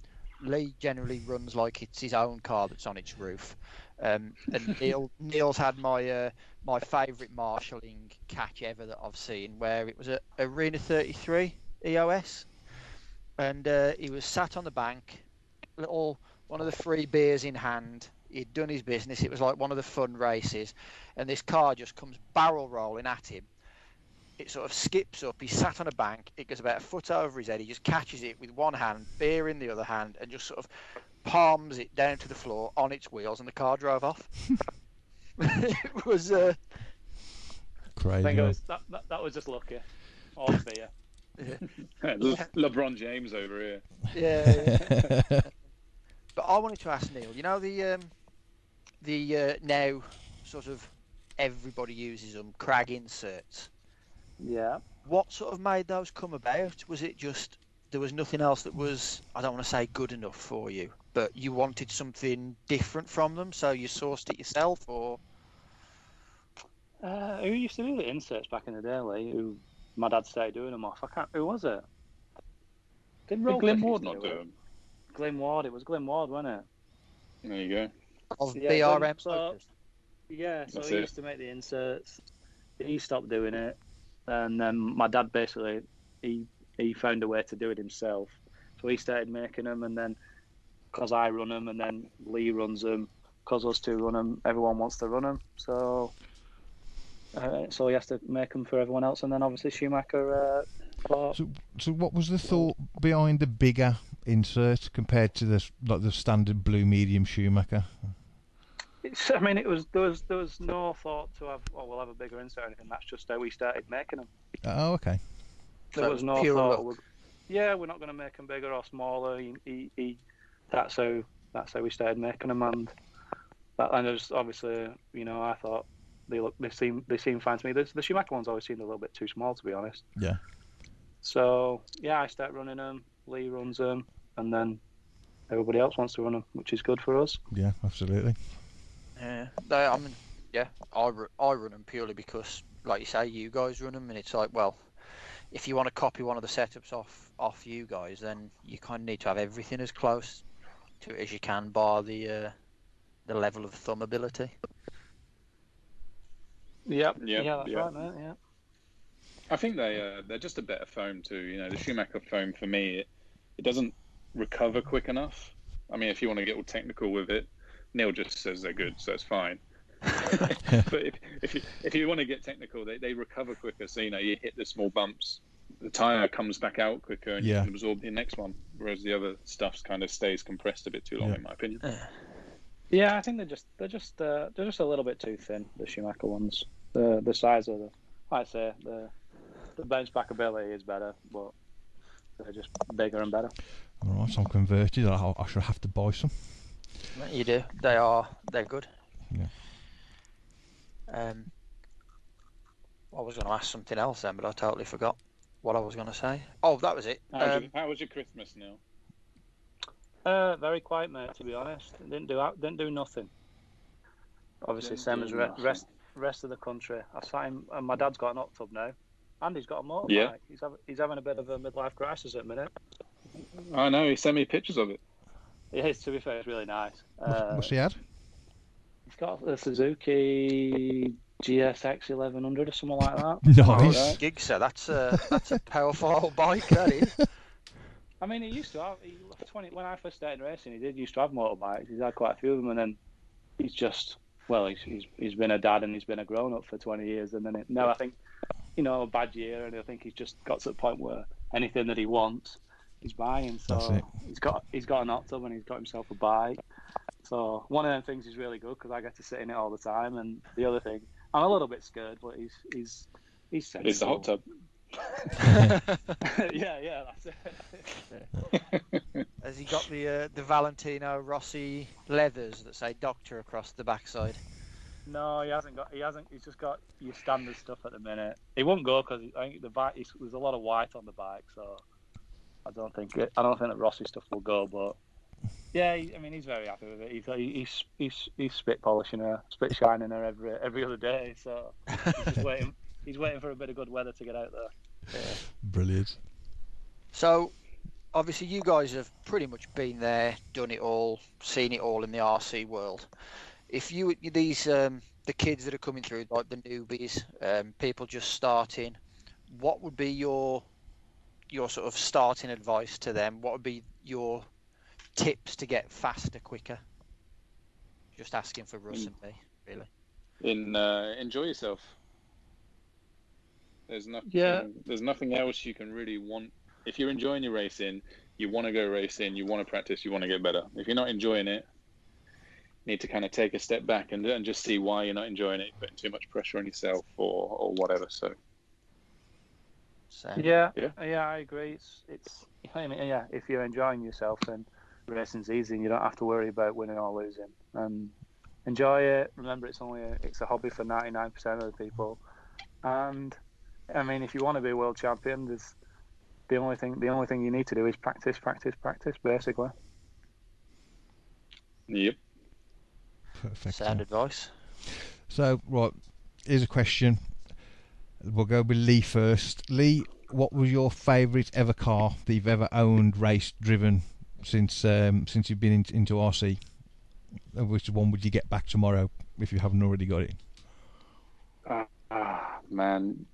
Lee generally runs like it's his own car that's on its roof. Um, and Neil Neil's had my uh, my favourite marshalling catch ever that I've seen, where it was at Arena 33 EOS, and uh, he was sat on the bank, little one of the free beers in hand. He'd done his business. It was like one of the fun races, and this car just comes barrel rolling at him. It sort of skips up. He's sat on a bank. It goes about a foot over his head. He just catches it with one hand, beer in the other hand, and just sort of palms it down to the floor on its wheels, and the car drove off. it was uh, Crazy. I think it was that, that, that was just lucky. All the beer. Le- LeBron James over here. Yeah. But I wanted to ask Neil. You know the um, the uh, now sort of everybody uses them Cragg inserts. Yeah. What sort of made those come about? Was it just there was nothing else that was I don't want to say good enough for you, but you wanted something different from them, so you sourced it yourself, or Uh, who used to do the inserts back in the day? Lee? Who my dad started doing them off? I can't. Who was it? Did Did Glenn Ward not do do them? Glenn Ward. It was Glenn Ward, wasn't it? There you go. of Yeah, BRM so- Yeah, so That's he it. used to make the inserts. He stopped doing it, and then my dad basically he he found a way to do it himself. So he started making them, and then because I run them, and then Lee runs them, because us two run them, everyone wants to run them. So uh, so he has to make them for everyone else, and then obviously Schumacher. Uh, thought, So, so what was the thought behind the bigger insert compared to the like the standard blue medium Schumacher? It's, I mean, it was there was there was no thought to have oh we'll have a bigger insert or anything. That's just how we started making them. Oh, okay. There So was no thought. luck. we- Yeah, we're not going to make them bigger or smaller. He, he, he, that's how that's how we started making them, and that and there's obviously you know I thought they look they seem they seem fine to me. The, the Schumacher ones always seemed a little bit too small to be honest. Yeah. So yeah, I start running them. Lee runs them, and then everybody else wants to run them, which is good for us. Yeah, absolutely. Yeah, they, I mean, yeah, I, I run them purely because, like you say, you guys run them, and it's like, well, if you want to copy one of the setups off off you guys, then you kind of need to have everything as close to it as you can, bar the uh, the level of thumb ability. Yep. Yep, yeah, that's yep. right, mate. Yeah. I think they uh, they're just a better foam too. You know, the Schumacher foam for me, it, it doesn't recover quick enough. I mean, if you want to get all technical with it, Neil just says they're good, so it's fine. but if, if you if you want to get technical, they, they recover quicker. So you know, you hit the small bumps, the tire comes back out quicker, and Yeah. you can absorb the next one. Whereas the other stuff kind of stays compressed a bit too long, Yeah. in my opinion. Yeah, I think they're just they're just uh, they're just a little bit too thin. The Schumacher ones, the the size of the, like I say the the bounce back ability is better, but they're just bigger and better. All right, so I'm converted. I, I should have to buy some. You do. They are. They're good. Yeah. Um, I was going to ask something else then, but I totally forgot what I was going to say. Oh, that was it. How was, Um, your, how was your Christmas, Neil? Uh, very quiet, mate. To be honest, didn't do out- didn't do nothing. Obviously, Didn't same as re- rest rest of the country. I saw him, and my dad's got an hot tub now, and he's got a motorbike. Yeah. He's having he's having a bit of a midlife crisis at the minute. I know he sent me pictures of it. Yeah, to be fair, it's really nice. What's, Uh, what's he had? He's got the Suzuki GSX 1100 or something like that. Nice. Gixxer, that's a that's a powerful bike. That is. I mean, he used to have. He, 20, when I first started racing, he did used to have motorbikes. He's had quite a few of them, and then he's just well, he's he's, he's been a dad and he's been a grown up for 20 years, and then it, now I think you know a bad year, and I think he's just got to the point where anything that he wants, he's buying. So he's got he's got an hot tub and he's got himself a bike. So one of them things is really good because I get to sit in it all the time, and the other thing, I'm a little bit scared, but he's he's he's sensible. It's the hot tub. yeah, yeah, that's it. Has he got the uh, the Valentino Rossi leathers that say "Doctor" across the backside? No, he hasn't got. He hasn't. He's just got your standard stuff at the minute. He won't go because I think the bike. There's a lot of white on the bike, so I don't think it. I don't think that Rossi stuff will go. But yeah, he, I mean, he's very happy with it. He's he's he's, he's spit polishing her, spit shining her every every other day. So he's just waiting. He's waiting for a bit of good weather to get out there. Brilliant. So, obviously, you guys have pretty much been there, done it all, seen it all in the RC world. If you these um, the kids that are coming through, like the newbies, um, people just starting, what would be your your sort of starting advice to them? What would be your tips to get faster, quicker? Just asking for Russ and me, really. In uh, enjoy yourself. There's nothing. Yeah. There's nothing else you can really want. If you're enjoying your racing, you want to go racing. You want to practice. You want to get better. If you're not enjoying it, need to kind of take a step back and, and just see why you're not enjoying it, putting too much pressure on yourself or, or whatever. So So, Yeah, Yeah. yeah, I agree. It's, it's, I mean, yeah, if you're enjoying yourself, then racing's easy, and you don't have to worry about winning or losing. And enjoy it. Remember, it's only a, it's a hobby for 99% of the people. And I mean, if you want to be a world champion, there's the only thing the only thing you need to do is practice, practice, practice, basically. yep. Perfect. sound advice. So, right, here's a question. We'll go with Lee first. Lee, what was your favourite ever car that you've ever owned, raced, driven since um, since you've been in, into RC? Which one would you get back tomorrow if you haven't already got it? Ah, man.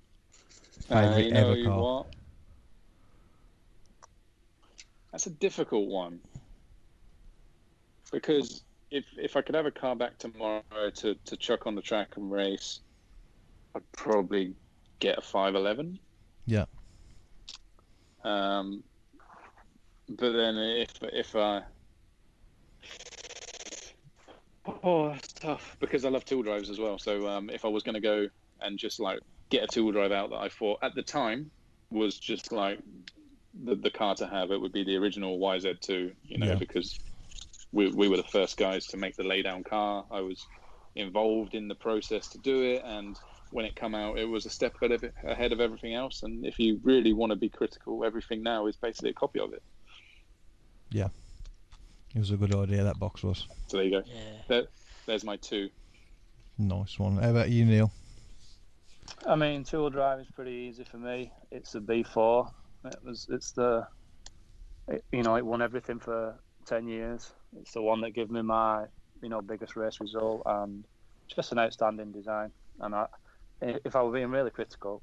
Uh, Favourite you know ever car? what? That's a difficult one. Because if if I could have a car back tomorrow to, to chuck on the track and race, I'd probably get a 511. Yeah. Um, but then if if I oh that's tough because I love tool drives as well. So um, if I was going to go and just like get a tool drive out that I thought at the time was just like the the car to have, it would be the original YZ2. You know Yeah. because we we were the first guys to make the laydown car. I was involved in the process to do it and when it come out it was a step ahead of, ahead of everything else and if you really want to be critical everything now is basically a copy of it Yeah, It was a good idea, that box was. so there you go Yeah. there, there's my two Nice one. How about you, Neil? I mean, two-wheel drive is pretty easy for me. It's a B4. It was. It's the. It, you know, it won everything for ten years. It's the one that gave me my, you know, biggest race result, and just an outstanding design. And I, if I were being really critical,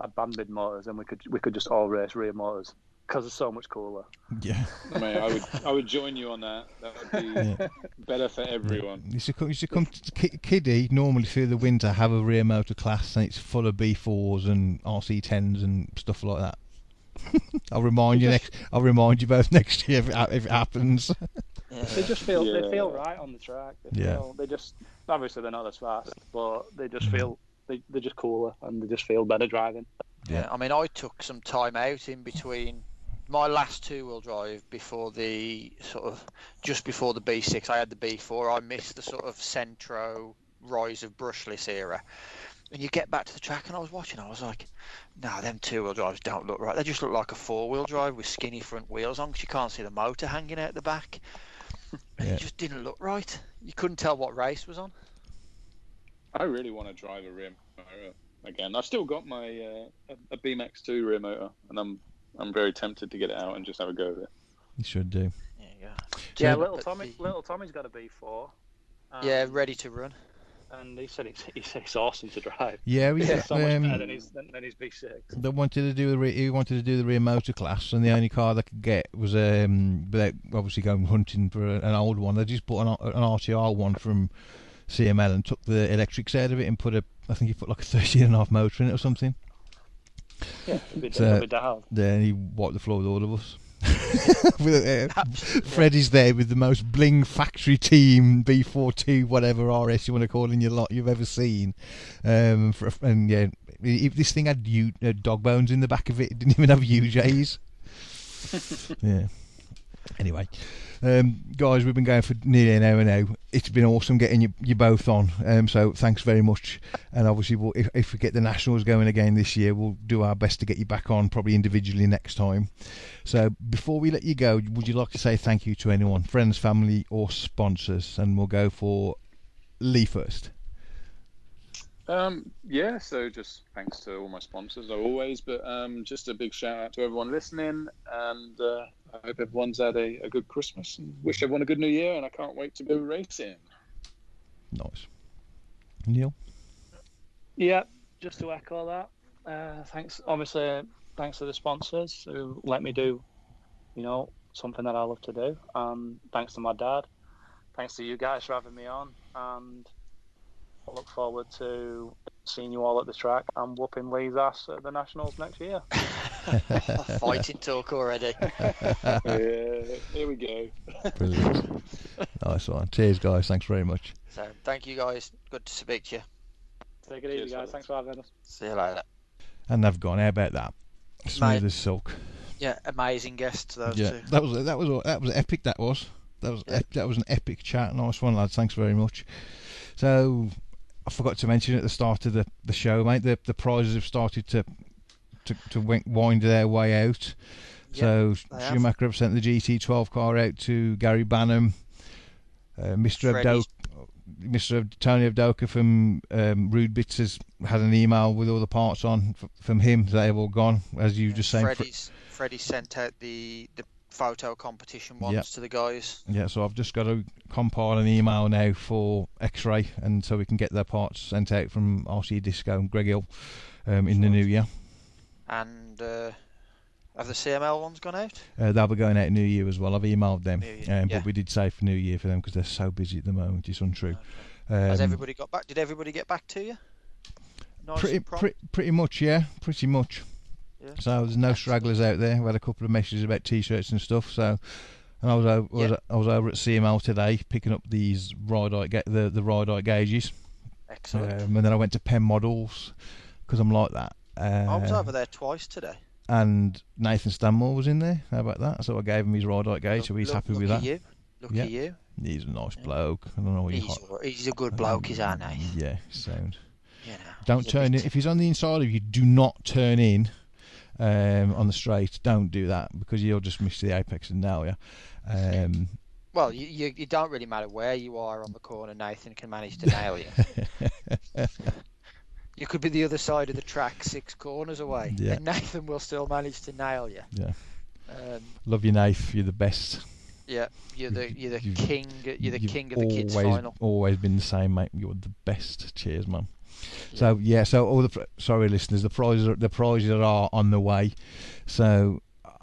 I'd ban mid motors, and we could we could just all race rear motors because it's so much cooler. Yeah. I I would I would join you on that. That would be yeah. better for everyone. You should come, you should come to Ki- Kiddie normally through the winter have a rear motor class and it's full of B4s and RC10s and stuff like that. I'll remind you next. I'll remind you both next year if it, if it happens. Yeah. They just feel Yeah. they feel right on the track. They Yeah. feel, they just obviously they're not as fast, but they just Mhm. feel they they're just cooler and they just feel better driving. Yeah. Yeah, I mean, I took some time out in between my last two-wheel drive before the sort of just before the B6. I had the B4. I missed the sort of Centro rise of brushless era. And you get back to the track, and I was watching. I was like, "No, them two-wheel drives don't look right. They just look like a four-wheel drive with skinny front wheels on, because you can't see the motor hanging out the back. And Yeah. It just didn't look right. You couldn't tell what race was on. I really want to drive a rear motor again. I've still got my uh, a, a B-Max two rear motor, and I'm I'm very tempted to get it out and just have a go with it. You should do. Yeah, yeah. Yeah, little Tommy, the- little Tommy's got a B4. Um, Yeah, ready to run. and he said it's he said it's awesome to drive. Yeah, we, It's so much um, better than his than, than his B6. they wanted to do the re- he wanted to do the rear motor class, and the only car they could get was um, without obviously going hunting for an old one. They just bought an, an RTR one from CML and took the electrics out of it and put a I think he put like a 13 and a half motor in it or something. Yeah, it'll be, So- it'll be. Then he wiped the floor with all of us. with, uh, Absolutely. Freddie's there with the most bling factory team B42 whatever RS you want to call in your lot you've ever seen. Um, for, and yeah, if this thing had U, uh, dog bones in the back of it, it didn't even have UJs. yeah. Anyway, um, guys, we've been going for nearly an hour now. It's been awesome getting you, you both on. Um, so thanks very much. And obviously, we'll, if, if we get the nationals going again this year, we'll do our best to get you back on, probably individually next time. So before we let you go, would you like to say thank you to anyone, friends, family, or sponsors? And we'll go for Lee first. Um, yeah, so just thanks to all my sponsors, as always, but um, just a big shout out to everyone listening, and uh, I hope everyone's had a, a good Christmas and wish everyone a good New Year, and I can't wait to go racing. Nice. Neil. Yeah, just to echo that. Uh, thanks, obviously, thanks to the sponsors who let me do, you know, something that I love to do. Um, thanks to my dad. Thanks to you guys for having me on, and I look forward to seeing you all at the track and whooping Lee's ass at the nationals next year. Fighting talk already. yeah, here we go. Brilliant. nice one. Cheers, guys. Thanks very much. So thank you guys. Good to speak to you. Take it Cheers, easy, guys. fellas. Thanks for having us. See you later. And they've gone. How about that? Smooth Mate. as silk. Yeah, amazing guests those Yeah, two. that was that was that was epic. That was that was Yeah. ep- that was an epic chat. Nice one, lads. Thanks very much. So I forgot to mention at the start of the, the show, mate. The the prizes have started to to to wind their way out. so they have. Schumacher have sent the GT12 car out to Gary Banham, uh, Mr. Abdo, Mr. Tony Abdoka from um, Rude Bits has had an email with all the parts on f- from him. They've all gone, as you just saying. Fre- Freddie's Freddie sent out the the photo competition ones Yeah. to the guys. Yeah, so I've just got to compile an email now for X-ray, and so we can get their parts sent out from RC Disco and Greg Hill um, in the new year. And uh, have the CML ones gone out? Uh, they'll be going out New Year as well. I've emailed them, um, yeah. but we did say for New Year for them because they're so busy at the moment. It's untrue. Has Um, everybody got back? Did everybody get back to you? Nice pretty, pretty much, yeah, pretty much. Yeah. So there's no stragglers out there. We had a couple of messages about t-shirts and stuff. So, and I was over, was, I was over at CML today picking up these ga- the the Rydite gauges, Excellent. um, and then I went to Penn Models because I'm like that. Uh, I was over there twice today. and Nathan Stanmore was in there. How about that? So I gave him his Rydite gauge, so he's Look- happy look with at that. You. Look Yeah. at you. He's a nice bloke. I don't know what He's, you all- he's a good bloke, is our name. Yeah, sound. You know, Don't turn in if he's on the inside of you. Do not turn in um, on the straight. Don't do that because you'll just miss the apex and nail you. Um, Well, you, you, it don't really matter where you are on the corner. Nathan can manage to nail you. You could be the other side of the track, six corners away, Yeah. and Nathan will still manage to nail you. Yeah. Um, love you, Nath. You're the best. yeah, you're the you're the You've- king. You're the king of the kids always, final. Always been the same, mate. You're the best. Cheers, man. So yeah, so all the sorry listeners, the prizes are, the prizes are on the way. So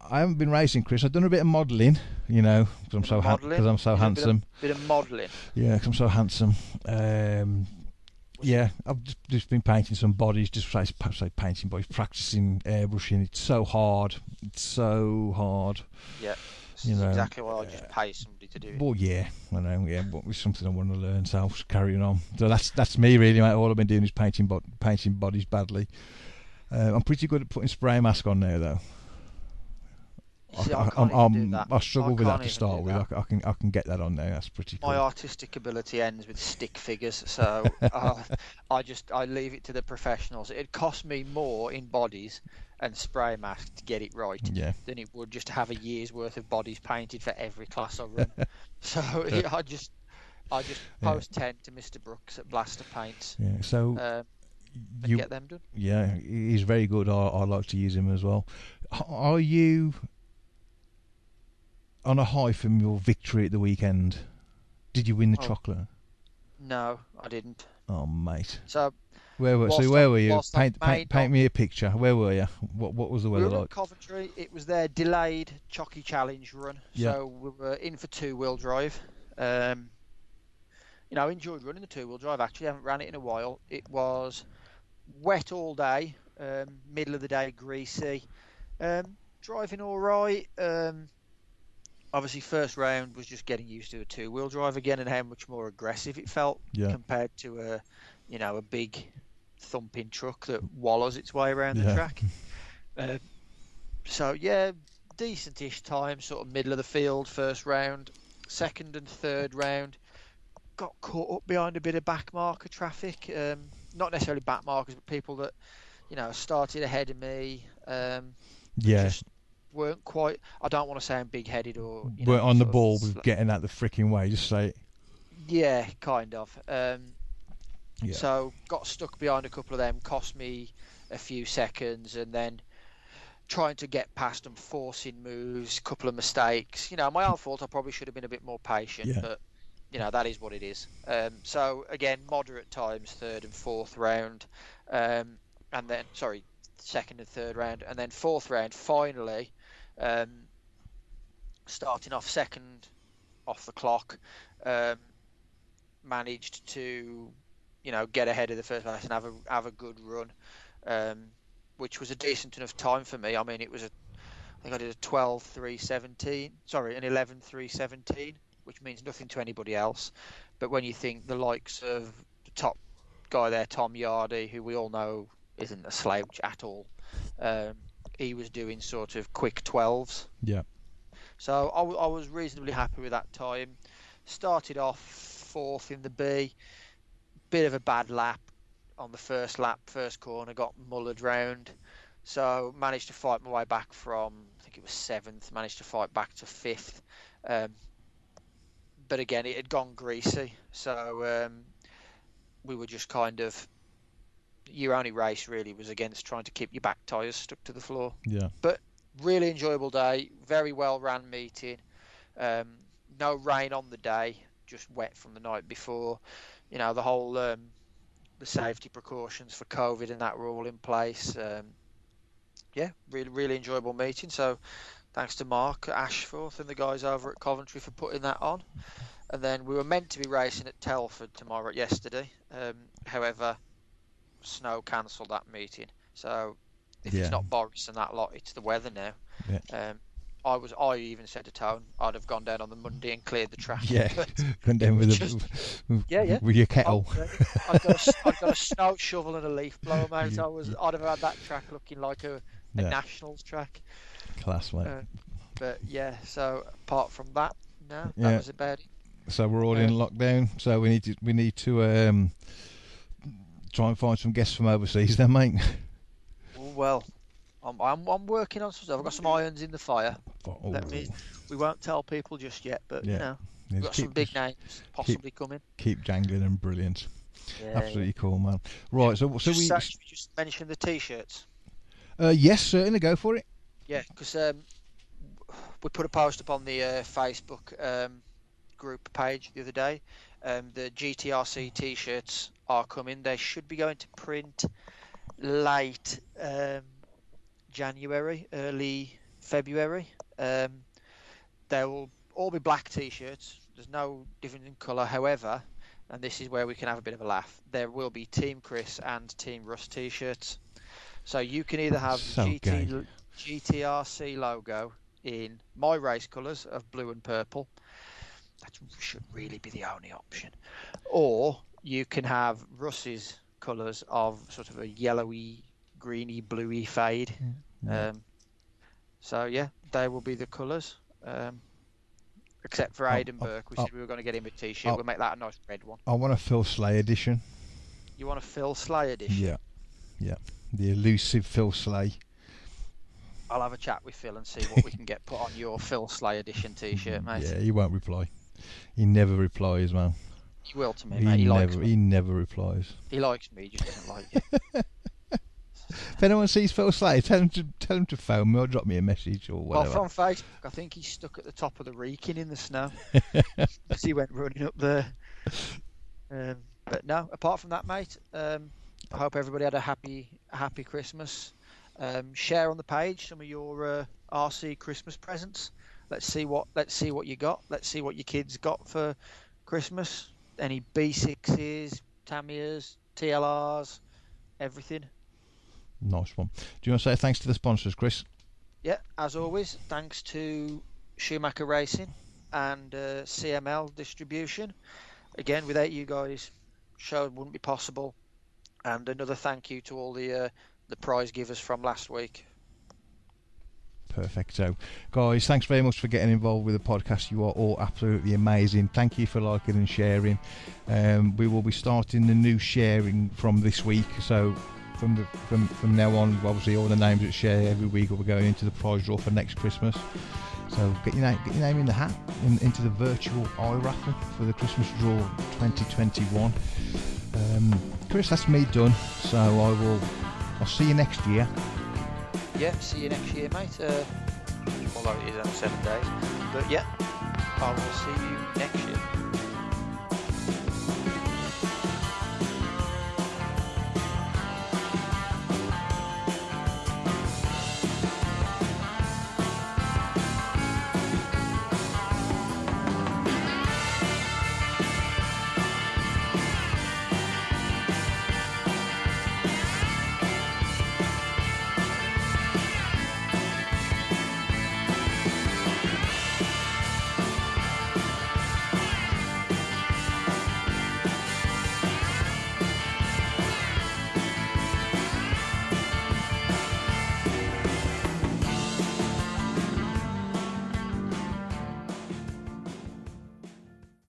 I haven't been racing, Chris. I've done a bit of modelling, you know, because I'm so ha- I'm so Bit of- handsome. Bit of modelling. Yeah, 'cause I'm so handsome. Um, yeah, I've just, just been painting some bodies, just say, say painting bodies, practicing airbrushing. It's so hard. It's so hard. Yeah, You know, exactly what I just pay somebody to do. it. Well, yeah, I know. Yeah, but it's something I want to learn. So I'm just carrying on. So that's that's me really, mate. All I've been doing is painting bo- painting bodies badly. Uh, I'm pretty good at putting spray mask on now, though. See, I, I can't I'm- even do I'm- that. I struggle with that to start with. I, that. c- I can I can get that on there. That's pretty cool. My artistic ability ends with stick figures, so uh, I just I leave it to the professionals. It cost me more in bodies and spray mask to get it right yeah, than it would just to have a year's worth of bodies painted for every class I run. so yeah, I just I just Yeah. post ten to Mr Brooks at Blaster Paints yeah. So um, you get them done. Yeah, he's very good. I, I like to use him as well. Are you on a high from your victory at the weekend? Did you win the Oh. chocolate? No, I didn't. Oh, mate. So Where were? So where were you? Paint, paint, paint me a picture. Where were you? What What was the we weather were in like? Coventry. It was their delayed Chocky Challenge run, Yeah. so we were in for two wheel drive. Um, you know, enjoyed running the two wheel drive. Actually, I haven't ran it in a while. It was wet all day, um, middle of the day, greasy. Um, driving all right. Um, obviously, first round was just getting used to a two wheel drive again and how much more aggressive it felt Yeah. compared to a, you know, a big thumping truck that wallows its way around the track. Uh, so yeah, decentish time, sort of middle of the field, first round, second and third round. Got caught up behind a bit of back marker traffic. Um, not necessarily back markers, but people that you know started ahead of me. Um, Yeah, just weren't quite. I don't want to say I'm big headed or you we're know, on the ball with getting out the freaking way. Just say, it. Yeah, kind of. Um, Yeah. So got stuck behind a couple of them, cost me a few seconds, and then trying to get past them, forcing moves, couple of mistakes. You know, my own fault. I probably should have been a bit more patient, Yeah. but you know that is what it is. Um, so again, moderate times, third and fourth round, um, and then sorry, second and third round, and then fourth round. Finally, um, starting off second off the clock. Um, managed to, you know, get ahead of the first place and have a have a good run. Um, which was a decent enough time for me. I mean, it was a, I think I did a 12 3 17, sorry, an 11 3 17, which means nothing to anybody else. But when you think the likes of the top guy there, Tom Yardy, who we all know isn't a slouch at all, um, he was doing sort of quick 12s. Yeah. So I, w- I was reasonably happy with that time. Started off fourth in the B, bit of a bad lap on the first lap, first corner, got mullered round. So managed to fight my way back from I think it was seventh, managed to fight back to fifth. Um, but again, it had gone greasy, so um, we were just kind of your only race really was against trying to keep your back tyres stuck to the floor Yeah. But really enjoyable day. Very well ran meeting. Um, no rain on the day, just wet from the night before. You know the whole um, the safety precautions for COVID and that were all in place. Um, yeah, really really enjoyable meeting. So thanks to Mark Ashforth and the guys over at Coventry for putting that on. And then we were meant to be racing at Telford tomorrow yesterday. Um, however, snow cancelled that meeting. So if Yeah. it's not Boris and that lot, it's the weather now. Yeah. Um, I was. I even said to Tone, I'd have gone down on the Monday and cleared the track. Yeah. Gone down with, Just- a, Yeah, yeah. with your kettle. I- I'd got, a, s- I'd got a snow shovel and a leaf blower, mate. You- I was. I'd have had that track looking like a, a Yeah. nationals track. Class, mate. Uh, But yeah. So apart from that, no, Yeah. that was about it. so we're all in uh, lockdown. So we need to we need to um, try and find some guests from overseas, then, mate. Well, I'm, I'm, I'm working on some stuff. I've got some irons in the fire. Oh, Let me. We won't tell people just yet, but Yeah. you know, yeah, we've got keep, some big names possibly coming. keep jangling and brilliant. Yeah, Absolutely cool, man. Right, so so just, we sa- should we just mentioned the t-shirts. uh, yes, certainly go for it. Yeah, because um, we put a post up on the uh, Facebook um, group page the other day. Um, the GTRC T-shirts are coming. They should be going to print late um, January, early February. Um, they will all be black T-shirts. There's no difference in colour. However, and this is where we can have a bit of a laugh. There will be Team Chris and Team Russ T-shirts. So you can either have So GT. GTRC logo in my race colours of blue and purple. That should really be the only option. Or you can have Russ's colours of sort of a yellowy, greeny, bluey fade. Yeah. Um, so yeah, they will be the colours. Um, except for Aidan oh, Burke, we oh. said we were going to get him a T-shirt. Oh. We'll make that a nice red one. I want a Phil Slay edition. You want a Phil Slay edition? Yeah, yeah, the elusive Phil Slay. I'll have a chat with Phil and see what we can get put on your Phil Slay edition T-shirt, mate. Yeah, he won't reply. He never replies, man. He will to me, He mate. He likes never, me. he never replies. He likes me. He just doesn't like you. If anyone sees Phil Slay, tell him to tell him to phone me or drop me a message or whatever. well, from Facebook, I think he's stuck at the top of the Wrekin in the snow he went running up there. Um, but no, apart from that, mate, um, I hope everybody had a happy, happy Christmas. Um, share on the page some of your uh, RC Christmas presents. Let's see what let's see what you got. Let's see what your kids got for Christmas. Any B6s, Tamiya's, TLRs, everything. Nice one. Do you want to say thanks to the sponsors, Chris? Yeah, as always, thanks to Schumacher Racing and uh, CML Distribution. Again, without you guys, show wouldn't be possible. And another thank you to all the uh, the prize givers from last week. Perfect. So, guys, thanks very much for getting involved with the podcast. You are all absolutely amazing. Thank you for liking and sharing. Um, we will be starting the new sharing from this week. So, from the from from now on, obviously, all the names that share every week will be going into the prize draw for next Christmas. So, get your name get your name in the hat in, into the virtual raffle for the Christmas draw 2021. Um, Chris, that's me done. So, I will. I'll see you next year. Yeah, see you next year, mate. Uh, although it is only seven days, but yeah, I will see you next year.